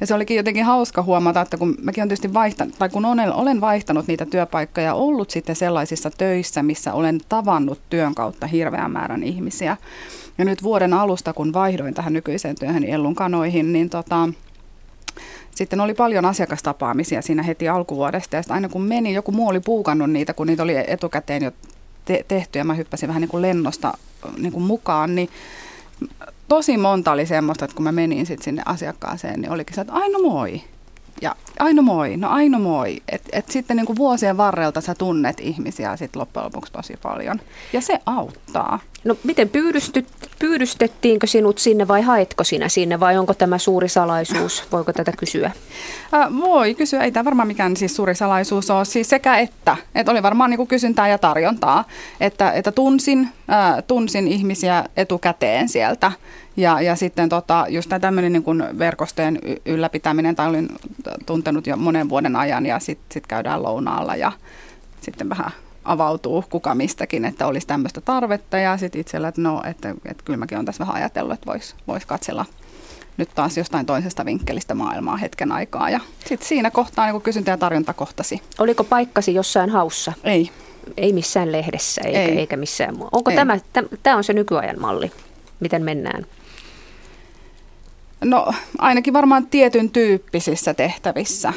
Ja se olikin jotenkin hauska huomata, että kun mäkin olen tietysti vaihtanut, tai kun olen, olen vaihtanut niitä työpaikkoja, ollut sitten sellaisissa töissä, missä olen tavannut työn kautta hirveän määrän ihmisiä. Ja nyt vuoden alusta, kun vaihdoin tähän nykyiseen työhön Ellun kanoihin, niin tota, sitten oli paljon asiakastapaamisia siinä heti alkuvuodesta ja aina kun meni, joku muu oli puukannut niitä, kun niitä oli etukäteen jo te- tehty ja mä hyppäsin vähän niin kuin lennosta niin kuin mukaan, niin tosi monta oli semmoista, että kun mä menin sitten sinne asiakkaaseen, niin olikin se, että aina moi. Ja Aino moi, no Aino moi. Et, et sitten niin kuin vuosien varrelta sä tunnet ihmisiä sit loppujen lopuksi tosi paljon. Ja se auttaa. No miten pyydystyt, pyydystettiinkö sinut sinne vai haetko sinä sinne vai onko tämä suuri salaisuus? Voiko tätä kysyä? Äh, voi kysyä, ei tämä varmaan mikään siis suuri salaisuus ole. Siis sekä että. Että oli varmaan niin kuin kysyntää ja tarjontaa. Että, että tunsin, äh, tunsin ihmisiä etukäteen sieltä. Ja, ja sitten tota, just tämä tämmöinen niin kuin verkostojen ylläpitäminen, tai olin tuntenut jo monen vuoden ajan, ja sitten sit käydään lounaalla ja sitten vähän avautuu kuka mistäkin, että olisi tämmöistä tarvetta ja sitten itsellä, että no, että, että kyllä mäkin olen tässä vähän ajatellut, että voisi vois katsella nyt taas jostain toisesta vinkkelistä maailmaa hetken aikaa. Ja sitten siinä kohtaa niin kysyntä ja tarjonta kohtasi. Oliko paikkasi jossain haussa? Ei. Ei missään lehdessä eikä, Ei. eikä missään muu. Onko Ei. tämä, tämä on se nykyajan malli, miten mennään? No ainakin varmaan tietyn tyyppisissä tehtävissä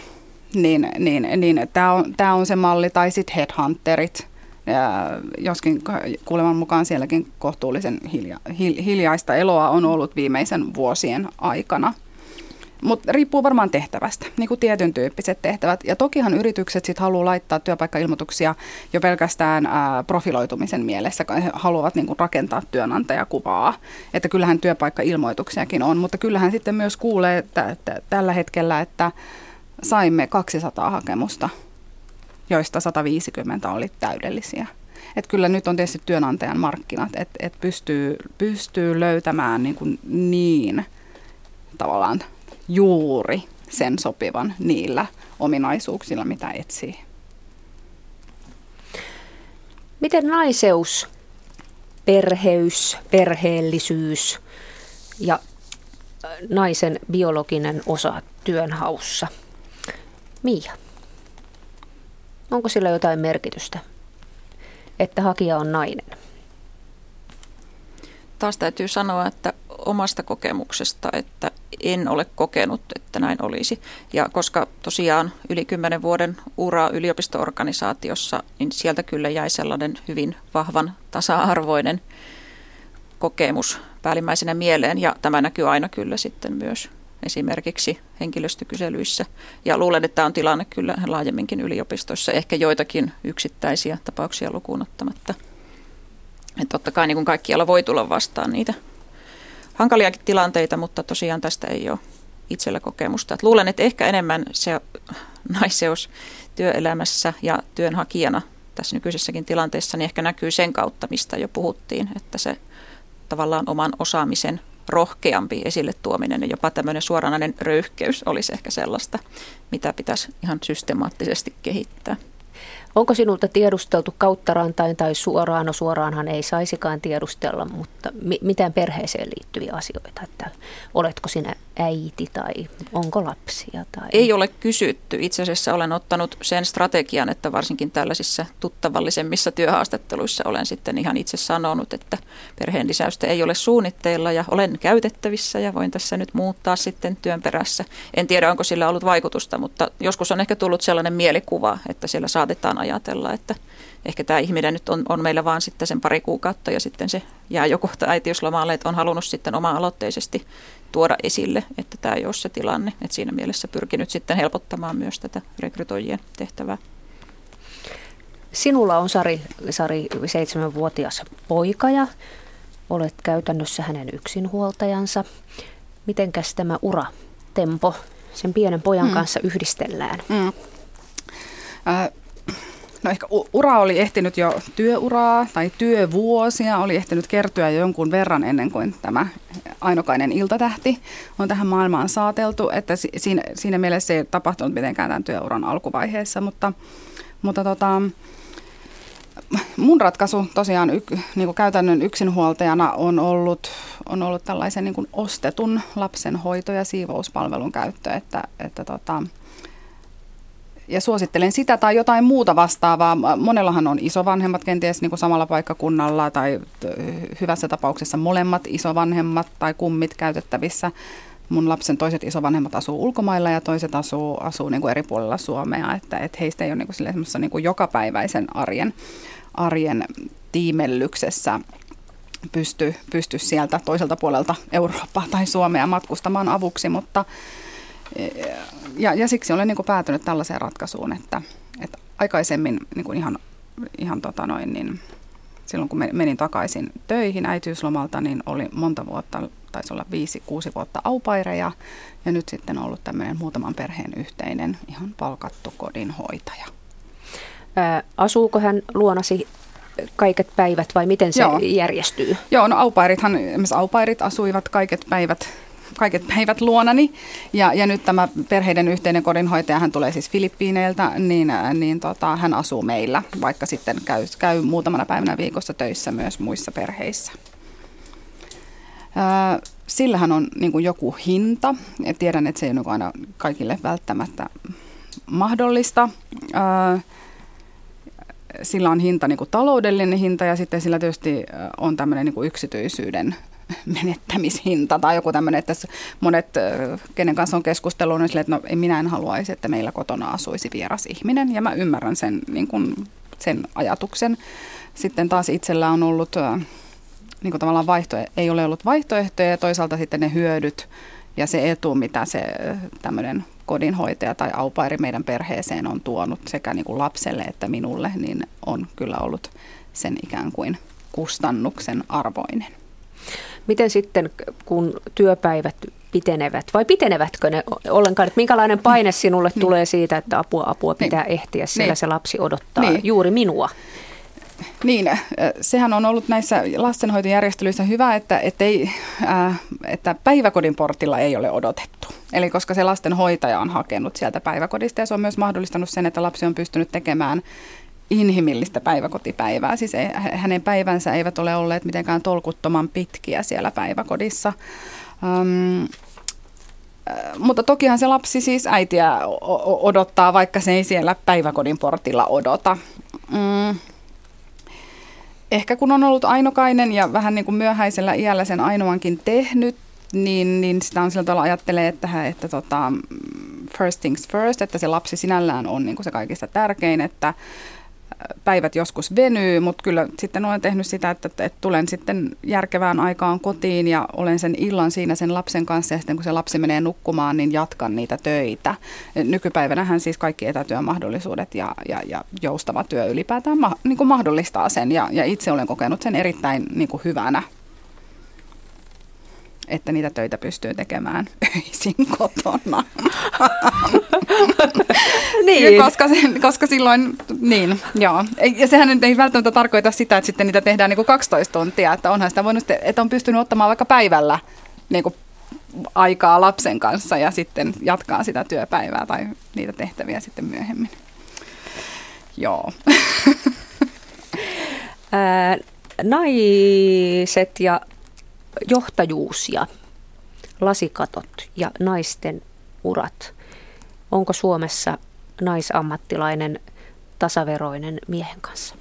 niin, niin, niin tämä on, on se malli, tai sitten headhunterit, ja joskin kuuleman mukaan sielläkin kohtuullisen hilja, hiljaista eloa on ollut viimeisen vuosien aikana. Mutta riippuu varmaan tehtävästä, niin kuin tietyn tyyppiset tehtävät. Ja tokihan yritykset sitten haluaa laittaa työpaikkailmoituksia jo pelkästään ää, profiloitumisen mielessä, kun he haluavat niin kuin rakentaa työnantajakuvaa. Että kyllähän työpaikkailmoituksiakin on, mutta kyllähän sitten myös kuulee että, että tällä hetkellä, että saimme 200 hakemusta, joista 150 oli täydellisiä. Et kyllä nyt on tietysti työnantajan markkinat, että et pystyy, pystyy löytämään niin, kuin niin tavallaan juuri sen sopivan niillä ominaisuuksilla, mitä etsii. Miten naiseus, perheys, perheellisyys ja naisen biologinen osa työnhaussa – Mia, onko sillä jotain merkitystä, että hakija on nainen? Taas täytyy sanoa, että omasta kokemuksesta, että en ole kokenut, että näin olisi. Ja koska tosiaan yli kymmenen vuoden ura yliopistoorganisaatiossa, niin sieltä kyllä jäi sellainen hyvin vahvan tasa-arvoinen kokemus päällimmäisenä mieleen. Ja tämä näkyy aina kyllä sitten myös esimerkiksi henkilöstökyselyissä. Ja luulen, että tämä on tilanne kyllä laajemminkin yliopistoissa, ehkä joitakin yksittäisiä tapauksia lukuun ottamatta. Että totta kai niin kuin kaikkialla voi tulla vastaan niitä hankaliakin tilanteita, mutta tosiaan tästä ei ole itsellä kokemusta. Et luulen, että ehkä enemmän se naiseus työelämässä ja työnhakijana tässä nykyisessäkin tilanteessa niin ehkä näkyy sen kautta, mistä jo puhuttiin, että se tavallaan oman osaamisen rohkeampi esille tuominen ja jopa tämmöinen suoranainen röyhkeys olisi ehkä sellaista, mitä pitäisi ihan systemaattisesti kehittää. Onko sinulta tiedusteltu kautta rantain tai suoraan? No suoraanhan ei saisikaan tiedustella, mutta mi- mitään perheeseen liittyviä asioita, että oletko sinä äiti tai onko lapsia? Tai... Ei ole kysytty. Itse asiassa olen ottanut sen strategian, että varsinkin tällaisissa tuttavallisemmissa työhaastatteluissa olen sitten ihan itse sanonut, että perheen lisäystä ei ole suunnitteilla ja olen käytettävissä ja voin tässä nyt muuttaa sitten työn perässä. En tiedä, onko sillä ollut vaikutusta, mutta joskus on ehkä tullut sellainen mielikuva, että siellä saatetaan ajatella, että ehkä tämä ihminen nyt on, on meillä vaan sitten sen pari kuukautta ja sitten se jää jo kohta äitiyslomalle, että on halunnut sitten oma-aloitteisesti tuoda esille, että tämä ei ole se tilanne. Että siinä mielessä pyrkinyt sitten helpottamaan myös tätä rekrytoijien tehtävää. Sinulla on Sari, Sari seitsemänvuotias poika ja olet käytännössä hänen yksinhuoltajansa. Mitenkäs tämä ura, tempo, sen pienen pojan mm. kanssa yhdistellään? Mm. Äh, No ehkä ura oli ehtinyt jo työuraa tai työvuosia, oli ehtinyt kertyä jo jonkun verran ennen kuin tämä ainokainen iltatähti on tähän maailmaan saateltu, että siinä, siinä mielessä ei tapahtunut mitenkään tämän työuran alkuvaiheessa, mutta, mutta tota, mun ratkaisu tosiaan y, niin kuin käytännön yksinhuoltajana on ollut, on ollut tällaisen niin kuin ostetun lapsen hoito- ja siivouspalvelun käyttö, että, että tota, ja suosittelen sitä tai jotain muuta vastaavaa. Monellahan on isovanhemmat kenties niin kuin samalla paikkakunnalla tai hyvässä tapauksessa molemmat isovanhemmat tai kummit käytettävissä. Mun lapsen toiset isovanhemmat asuu ulkomailla ja toiset asuu, asuu niin kuin eri puolilla Suomea, että, että heistä ei ole niin kuin niin kuin jokapäiväisen arjen, arjen tiimellyksessä pysty, pysty sieltä toiselta puolelta Eurooppaa tai Suomea matkustamaan avuksi, mutta Ja, ja siksi olen niin kuin päätynyt tällaiseen ratkaisuun, että, että aikaisemmin niin kuin ihan, ihan tota noin, niin silloin kun menin takaisin töihin äitiyslomalta, niin oli monta vuotta, taisi olla viisi, kuusi vuotta aupaireja ja nyt sitten on ollut tämmöinen muutaman perheen yhteinen ihan palkattu kodinhoitaja. Ää, asuuko hän luonasi kaiket päivät vai miten se Joo. järjestyy? Joo, no aupairithan, esimerkiksi aupairit asuivat kaiket päivät kaiket päivät luonani. Ja, ja nyt tämä perheiden yhteinen kodinhoitaja, hän tulee siis Filippiineiltä, niin, niin tota, hän asuu meillä, vaikka sitten käy, käy muutamana päivänä viikossa töissä myös muissa perheissä. sillähän on niin kuin joku hinta. Ja tiedän, että se ei ole niin aina kaikille välttämättä mahdollista. sillä on hinta, niin kuin taloudellinen hinta, ja sitten sillä tietysti on tämmöinen niin kuin yksityisyyden menettämishinta tai joku tämmöinen, että monet, kenen kanssa on keskustellut, niin sille, että no, minä en haluaisi, että meillä kotona asuisi vieras ihminen. Ja mä ymmärrän sen, niin kuin, sen ajatuksen. Sitten taas itsellä on ollut, niin kuin tavallaan vaihto, ei ole ollut vaihtoehtoja ja toisaalta sitten ne hyödyt ja se etu, mitä se tämmöinen kodinhoitaja tai aupairi meidän perheeseen on tuonut sekä niin kuin lapselle että minulle, niin on kyllä ollut sen ikään kuin kustannuksen arvoinen. Miten sitten, kun työpäivät pitenevät, vai pitenevätkö ne ollenkaan? Että minkälainen paine sinulle niin. tulee siitä, että apua, apua niin. pitää niin. ehtiä, sillä niin. se lapsi odottaa niin. juuri minua? Niin, sehän on ollut näissä lastenhoitojärjestelyissä hyvä, että, ettei, äh, että päiväkodin portilla ei ole odotettu. Eli koska se lastenhoitaja on hakenut sieltä päiväkodista ja se on myös mahdollistanut sen, että lapsi on pystynyt tekemään inhimillistä päiväkotipäivää. Siis ei, hänen päivänsä eivät ole olleet mitenkään tolkuttoman pitkiä siellä päiväkodissa. Um, mutta tokihan se lapsi siis äitiä odottaa, vaikka se ei siellä päiväkodin portilla odota. Mm. Ehkä kun on ollut ainokainen ja vähän niin kuin myöhäisellä iällä sen ainoankin tehnyt, niin, niin sitä on sillä tavalla ajattelee, että, että tota, first things first, että se lapsi sinällään on niin kuin se kaikista tärkein, että päivät joskus venyy, mutta kyllä sitten olen tehnyt sitä, että, että tulen sitten järkevään aikaan kotiin ja olen sen illan siinä sen lapsen kanssa ja sitten kun se lapsi menee nukkumaan, niin jatkan niitä töitä. Nykypäivänähän siis kaikki etätyömahdollisuudet ja, ja, ja joustava työ ylipäätään ma, niin kuin mahdollistaa sen ja, ja itse olen kokenut sen erittäin niin kuin hyvänä että niitä töitä pystyy tekemään öisin kotona. niin. koska, se, koska silloin, niin, joo. Ja sehän nyt ei välttämättä tarkoita sitä, että sitten niitä tehdään niin kuin 12 tuntia, että onhan sitä voinut, että on pystynyt ottamaan vaikka päivällä niin kuin aikaa lapsen kanssa ja sitten jatkaa sitä työpäivää tai niitä tehtäviä sitten myöhemmin. Joo. Naiset ja johtajuus ja lasikatot ja naisten urat. Onko Suomessa naisammattilainen tasaveroinen miehen kanssa?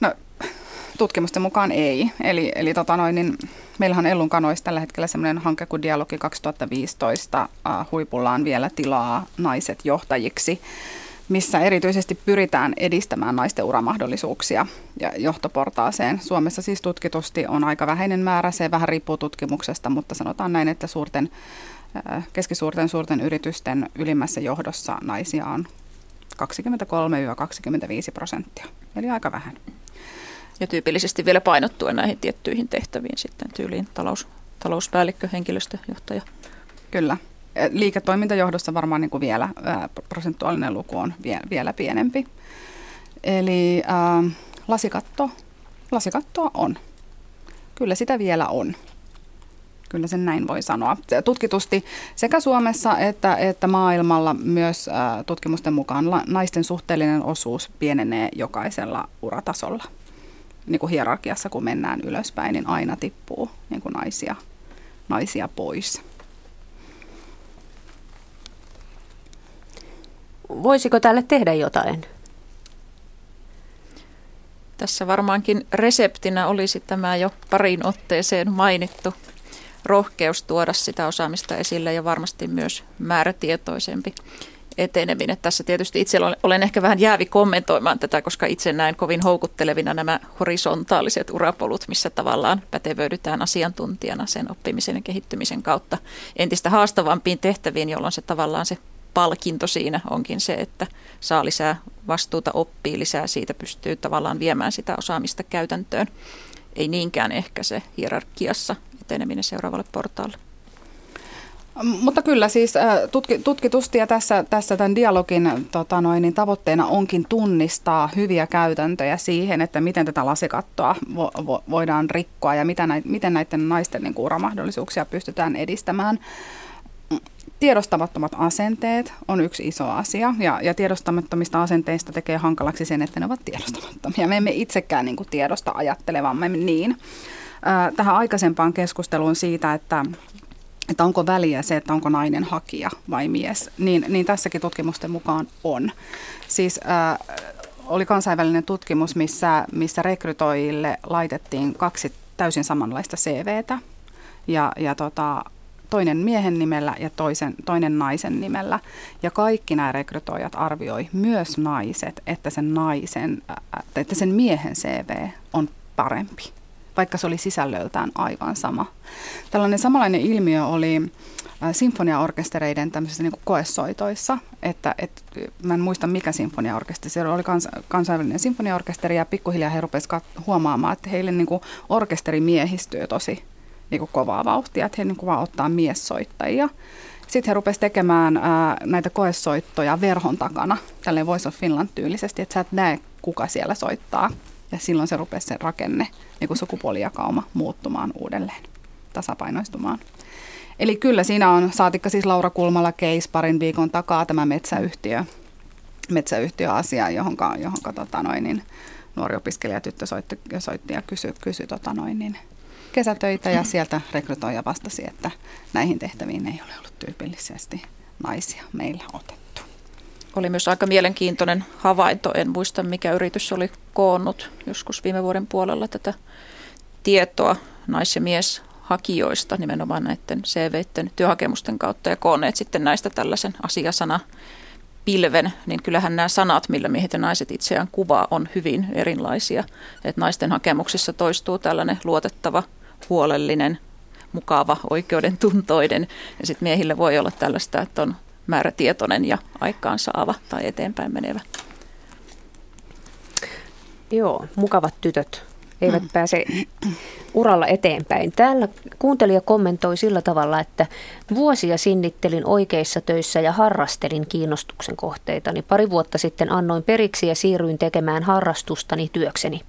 No, tutkimusten mukaan ei. Eli, eli tota noin, niin meillähän on Ellun kanoissa tällä hetkellä sellainen hanke kuin Dialogi 2015. Uh, huipullaan vielä tilaa naiset johtajiksi missä erityisesti pyritään edistämään naisten uramahdollisuuksia ja johtoportaaseen. Suomessa siis tutkitusti on aika vähäinen määrä, se vähän riippuu tutkimuksesta, mutta sanotaan näin, että suurten, äh, keskisuurten suurten yritysten ylimmässä johdossa naisia on 23-25 prosenttia, eli aika vähän. Ja tyypillisesti vielä painottuen näihin tiettyihin tehtäviin sitten tyyliin talous, talouspäällikkö, henkilöstöjohtaja. Kyllä liiketoimintajohdossa varmaan niin kuin vielä ää, prosentuaalinen luku on vie, vielä pienempi. Eli ää, lasikatto, lasikattoa on. Kyllä sitä vielä on. Kyllä sen näin voi sanoa. Tutkitusti sekä Suomessa että, että maailmalla myös ää, tutkimusten mukaan la, naisten suhteellinen osuus pienenee jokaisella uratasolla. Niin kuin hierarkiassa, kun mennään ylöspäin, niin aina tippuu niin kuin naisia, naisia pois. Voisiko tälle tehdä jotain? Tässä varmaankin reseptinä olisi tämä jo parin otteeseen mainittu rohkeus tuoda sitä osaamista esille ja varmasti myös määrätietoisempi eteneminen. Tässä tietysti itse olen ehkä vähän jäävi kommentoimaan tätä, koska itse näen kovin houkuttelevina nämä horisontaaliset urapolut, missä tavallaan pätevöidytään asiantuntijana sen oppimisen ja kehittymisen kautta entistä haastavampiin tehtäviin, jolloin se tavallaan se palkinto siinä onkin se, että saa lisää vastuuta, oppii lisää, siitä pystyy tavallaan viemään sitä osaamista käytäntöön. Ei niinkään ehkä se hierarkiassa eteneminen seuraavalle portaalle. Mutta kyllä siis äh, tutki, tutkitusti ja tässä, tässä tämän dialogin tota noin, niin tavoitteena onkin tunnistaa hyviä käytäntöjä siihen, että miten tätä lasikattoa vo, vo, voidaan rikkoa ja mitä näit, miten näiden naisten niin kuin, uramahdollisuuksia pystytään edistämään. Tiedostamattomat asenteet on yksi iso asia ja, ja tiedostamattomista asenteista tekee hankalaksi sen, että ne ovat tiedostamattomia. Me emme itsekään niin kuin, tiedosta ajattelevamme niin. Äh, tähän aikaisempaan keskusteluun siitä, että että onko väliä se, että onko nainen hakija vai mies, niin, niin tässäkin tutkimusten mukaan on. Siis äh, oli kansainvälinen tutkimus, missä, missä rekrytoijille laitettiin kaksi täysin samanlaista CVtä ja, ja tota, toinen miehen nimellä ja toisen, toinen naisen nimellä. Ja kaikki nämä rekrytoijat arvioi, myös naiset, että sen, naisen, äh, että sen miehen CV on parempi vaikka se oli sisällöltään aivan sama. Tällainen samanlainen ilmiö oli äh, sinfoniaorkestereiden tämmöisissä niin koesoitoissa, että, että mä en muista mikä sinfoniaorkesteri, se oli kans, kansainvälinen sinfoniaorkesteri ja pikkuhiljaa he rupesivat huomaamaan, että heille niin kuin orkesteri miehistyy tosi niin kuin kovaa vauhtia, että he niin kuin vaan ottaa miessoittajia. Sitten he rupesivat tekemään ää, näitä koesoittoja verhon takana, tälleen Voice of Finland tyylisesti, että sä et näe kuka siellä soittaa. Ja silloin se rupesi se rakenne niin kuin sukupuolijakauma muuttumaan uudelleen, tasapainoistumaan. Eli kyllä siinä on, saatikka siis Laura Kulmala case parin viikon takaa tämä metsäyhtiö, metsäyhtiöasia, johon, johonka tota noin, niin nuori opiskelijatyttö soitti, soitti ja kysyi, kysyi tota noin, niin kesätöitä ja sieltä rekrytoija vastasi, että näihin tehtäviin ei ole ollut tyypillisesti naisia meillä otettu. Oli myös aika mielenkiintoinen havainto, en muista mikä yritys oli koonnut joskus viime vuoden puolella tätä tietoa nais- ja mieshakijoista nimenomaan näiden CV-iden työhakemusten kautta ja koonneet sitten näistä tällaisen asiasana pilven, niin kyllähän nämä sanat, millä miehet ja naiset itseään kuvaa, on hyvin erilaisia. Et naisten hakemuksissa toistuu tällainen luotettava, huolellinen, mukava, oikeudentuntoinen ja sitten miehillä voi olla tällaista, että on määrätietoinen ja aikaansaava tai eteenpäin menevä. Joo, mukavat tytöt eivät mm. pääse uralla eteenpäin. Täällä kuuntelija kommentoi sillä tavalla, että vuosia sinnittelin oikeissa töissä ja harrastelin kiinnostuksen kohteita. Niin pari vuotta sitten annoin periksi ja siirryin tekemään harrastustani työkseni.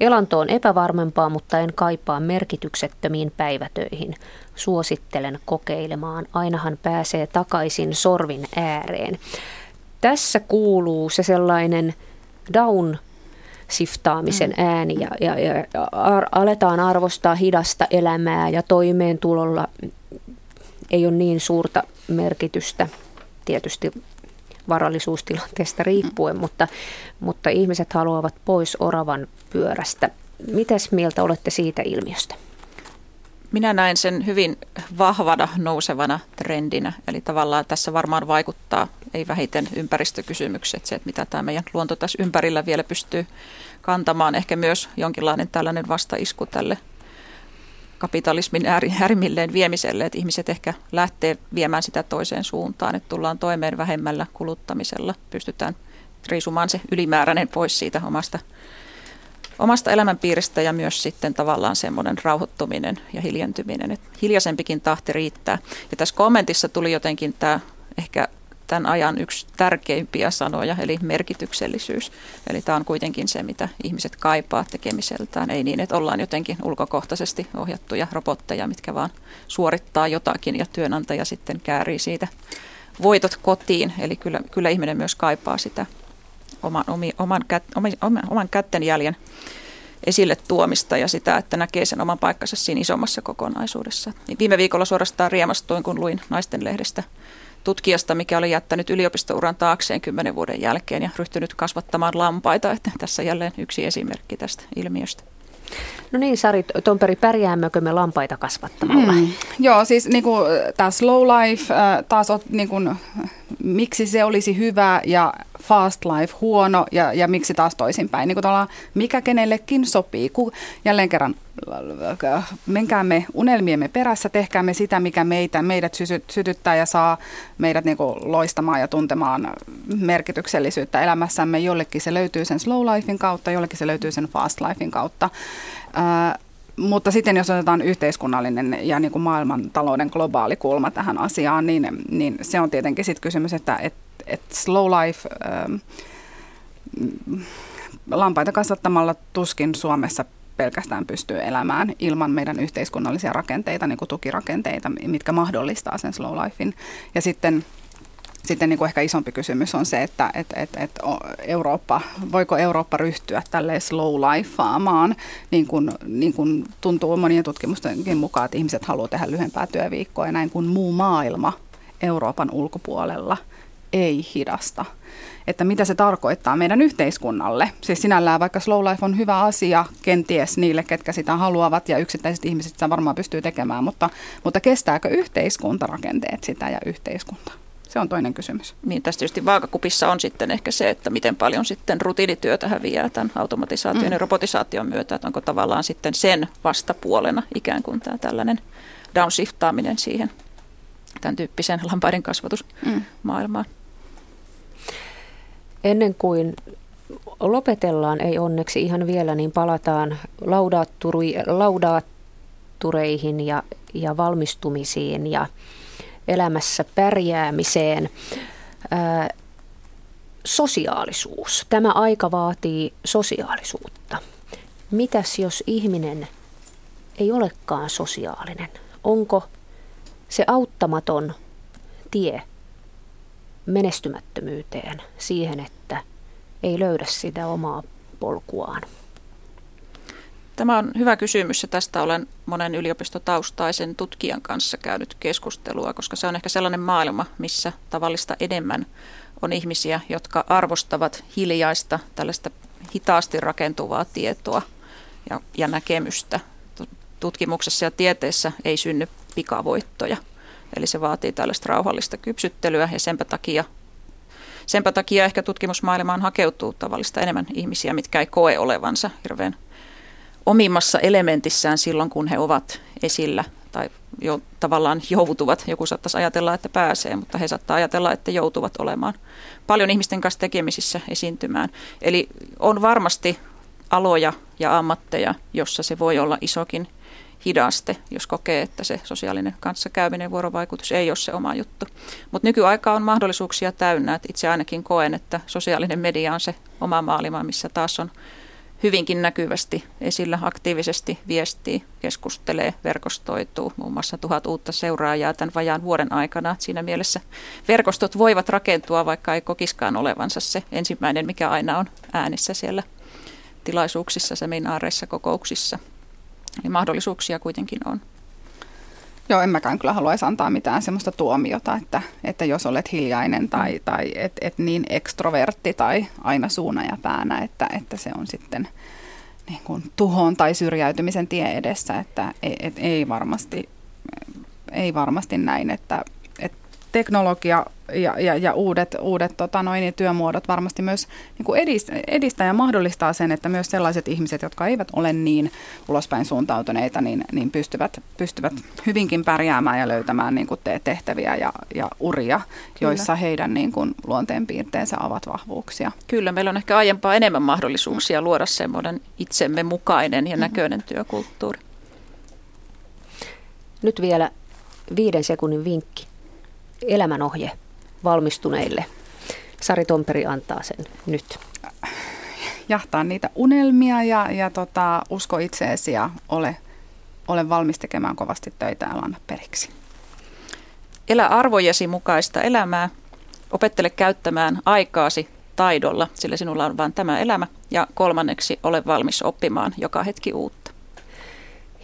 Elanto on epävarmempaa, mutta en kaipaa merkityksettömiin päivätöihin. Suosittelen kokeilemaan. Ainahan pääsee takaisin sorvin ääreen. Tässä kuuluu se sellainen down siftaamisen mm. ääni ja, ja, ja ar, aletaan arvostaa hidasta elämää ja toimeentulolla ei ole niin suurta merkitystä tietysti varallisuustilanteesta riippuen, mm. mutta, mutta ihmiset haluavat pois oravan pyörästä. Mitäs mieltä olette siitä ilmiöstä? Minä näen sen hyvin vahvana nousevana trendinä. Eli tavallaan tässä varmaan vaikuttaa ei vähiten ympäristökysymykset, se, että mitä tämä meidän luonto tässä ympärillä vielä pystyy kantamaan. Ehkä myös jonkinlainen tällainen vastaisku tälle kapitalismin äärimmilleen viemiselle, että ihmiset ehkä lähtee viemään sitä toiseen suuntaan, että tullaan toimeen vähemmällä kuluttamisella, pystytään riisumaan se ylimääräinen pois siitä omasta omasta elämänpiiristä ja myös sitten tavallaan semmoinen rauhoittuminen ja hiljentyminen. Että hiljaisempikin tahti riittää. Ja tässä kommentissa tuli jotenkin tämä ehkä tämän ajan yksi tärkeimpiä sanoja, eli merkityksellisyys. Eli tämä on kuitenkin se, mitä ihmiset kaipaa tekemiseltään. Ei niin, että ollaan jotenkin ulkokohtaisesti ohjattuja robotteja, mitkä vaan suorittaa jotakin ja työnantaja sitten käärii siitä voitot kotiin. Eli kyllä, kyllä ihminen myös kaipaa sitä oman, oman, oman, oman, oman kättenjäljen esille tuomista ja sitä, että näkee sen oman paikkansa siinä isommassa kokonaisuudessa. Niin viime viikolla suorastaan riemastuin, kun luin naisten lehdestä tutkijasta, mikä oli jättänyt yliopistouran taakseen kymmenen vuoden jälkeen ja ryhtynyt kasvattamaan lampaita. Että tässä jälleen yksi esimerkki tästä ilmiöstä. No niin, Sari Tomperi, pärjäämmekö me lampaita kasvattamalla? Mm. Joo, siis niin kuin, tämä slow life, äh, taas niin kuin, miksi se olisi hyvä ja fast life huono ja, ja miksi taas toisinpäin. Niin kuin mikä kenellekin sopii. Kun, jälleen kerran menkäämme unelmiemme perässä, tehkäämme sitä, mikä meitä, meidät sytyttää ja saa meidät niin loistamaan ja tuntemaan merkityksellisyyttä elämässämme. Jollekin se löytyy sen slow lifein kautta, jollekin se löytyy sen fast lifein kautta. Mutta sitten jos otetaan yhteiskunnallinen ja niin kuin maailmantalouden globaali kulma tähän asiaan, niin, niin se on tietenkin sitten kysymys, että et, et slow life, ähm, lampaita kasvattamalla tuskin Suomessa pelkästään pystyy elämään ilman meidän yhteiskunnallisia rakenteita, niin kuin tukirakenteita, mitkä mahdollistaa sen slow lifein. Ja sitten sitten niin kuin ehkä isompi kysymys on se, että et, et, et Eurooppa, voiko Eurooppa ryhtyä tälle slow lifeaamaan, niin kuin, niin kuin tuntuu monien tutkimustenkin mukaan, että ihmiset haluaa tehdä lyhyempää työviikkoa ja näin kuin muu maailma Euroopan ulkopuolella ei hidasta. Että mitä se tarkoittaa meidän yhteiskunnalle. Siis sinällään vaikka slow life on hyvä asia kenties niille, ketkä sitä haluavat ja yksittäiset ihmiset sitä varmaan pystyy tekemään, mutta, mutta kestääkö yhteiskuntarakenteet sitä ja yhteiskunta? Se on toinen kysymys. Niin, tästä tietysti vaakakupissa on sitten ehkä se, että miten paljon sitten rutiinityötä häviää tämän automatisaation mm. ja robotisaation myötä, että onko tavallaan sitten sen vastapuolena ikään kuin tämä tällainen downshiftaaminen siihen tämän tyyppisen lampaiden kasvatusmaailmaan. Mm. Ennen kuin lopetellaan, ei onneksi ihan vielä, niin palataan laudaattureihin ja, ja valmistumisiin ja elämässä pärjäämiseen. Ää, sosiaalisuus. Tämä aika vaatii sosiaalisuutta. Mitäs jos ihminen ei olekaan sosiaalinen? Onko se auttamaton tie menestymättömyyteen siihen, että ei löydä sitä omaa polkuaan? Tämä on hyvä kysymys ja tästä olen monen yliopistotaustaisen tutkijan kanssa käynyt keskustelua, koska se on ehkä sellainen maailma, missä tavallista enemmän on ihmisiä, jotka arvostavat hiljaista, tällaista hitaasti rakentuvaa tietoa ja, ja näkemystä. Tutkimuksessa ja tieteessä ei synny pikavoittoja, eli se vaatii tällaista rauhallista kypsyttelyä ja senpä takia Senpä takia ehkä tutkimusmaailmaan hakeutuu tavallista enemmän ihmisiä, mitkä ei koe olevansa hirveän omimmassa elementissään silloin, kun he ovat esillä tai jo tavallaan joutuvat. Joku saattaisi ajatella, että pääsee, mutta he saattaa ajatella, että joutuvat olemaan paljon ihmisten kanssa tekemisissä esiintymään. Eli on varmasti aloja ja ammatteja, jossa se voi olla isokin hidaste, jos kokee, että se sosiaalinen kanssakäyminen, vuorovaikutus ei ole se oma juttu. Mutta nykyaika on mahdollisuuksia täynnä. Et itse ainakin koen, että sosiaalinen media on se oma maailma, missä taas on hyvinkin näkyvästi esillä, aktiivisesti viestii, keskustelee, verkostoituu. Muun muassa tuhat uutta seuraajaa tämän vajaan vuoden aikana. Siinä mielessä verkostot voivat rakentua, vaikka ei kokiskaan olevansa se ensimmäinen, mikä aina on äänissä siellä tilaisuuksissa, seminaareissa, kokouksissa. Eli mahdollisuuksia kuitenkin on. Joo, en mäkään kyllä haluaisi antaa mitään semmoista tuomiota, että, että jos olet hiljainen tai, tai et, et niin ekstrovertti tai aina suuna ja päänä, että, että se on sitten niin kuin tuhon tai syrjäytymisen tie edessä, että ei, et, ei, varmasti, ei varmasti näin, että teknologia ja, ja, ja uudet, uudet tota noin, työmuodot varmasti myös niin kuin edistää, edistää ja mahdollistaa sen, että myös sellaiset ihmiset, jotka eivät ole niin ulospäin suuntautuneita, niin, niin pystyvät, pystyvät hyvinkin pärjäämään ja löytämään niin kuin tehtäviä ja, ja uria, joissa Kyllä. heidän niin kuin luonteenpiirteensä ovat vahvuuksia. Kyllä, meillä on ehkä aiempaa enemmän mahdollisuuksia luoda semmoinen itsemme mukainen ja mm-hmm. näköinen mm. työkulttuuri. Nyt vielä viiden sekunnin vinkki. Elämänohje valmistuneille. Sari Tomperi antaa sen nyt. Jahtaa niitä unelmia ja, ja tota, usko itseesi ja ole, ole valmis tekemään kovasti töitä ja anna periksi. Elä arvojesi mukaista elämää. Opettele käyttämään aikaasi taidolla, sillä sinulla on vain tämä elämä. Ja kolmanneksi, ole valmis oppimaan joka hetki uutta.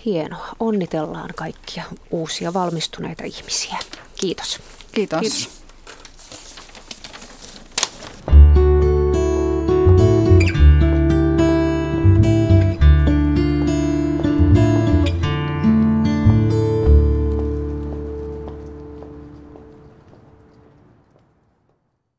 Hienoa. Onnitellaan kaikkia uusia valmistuneita ihmisiä. Kiitos. Kiitos. Kiitos.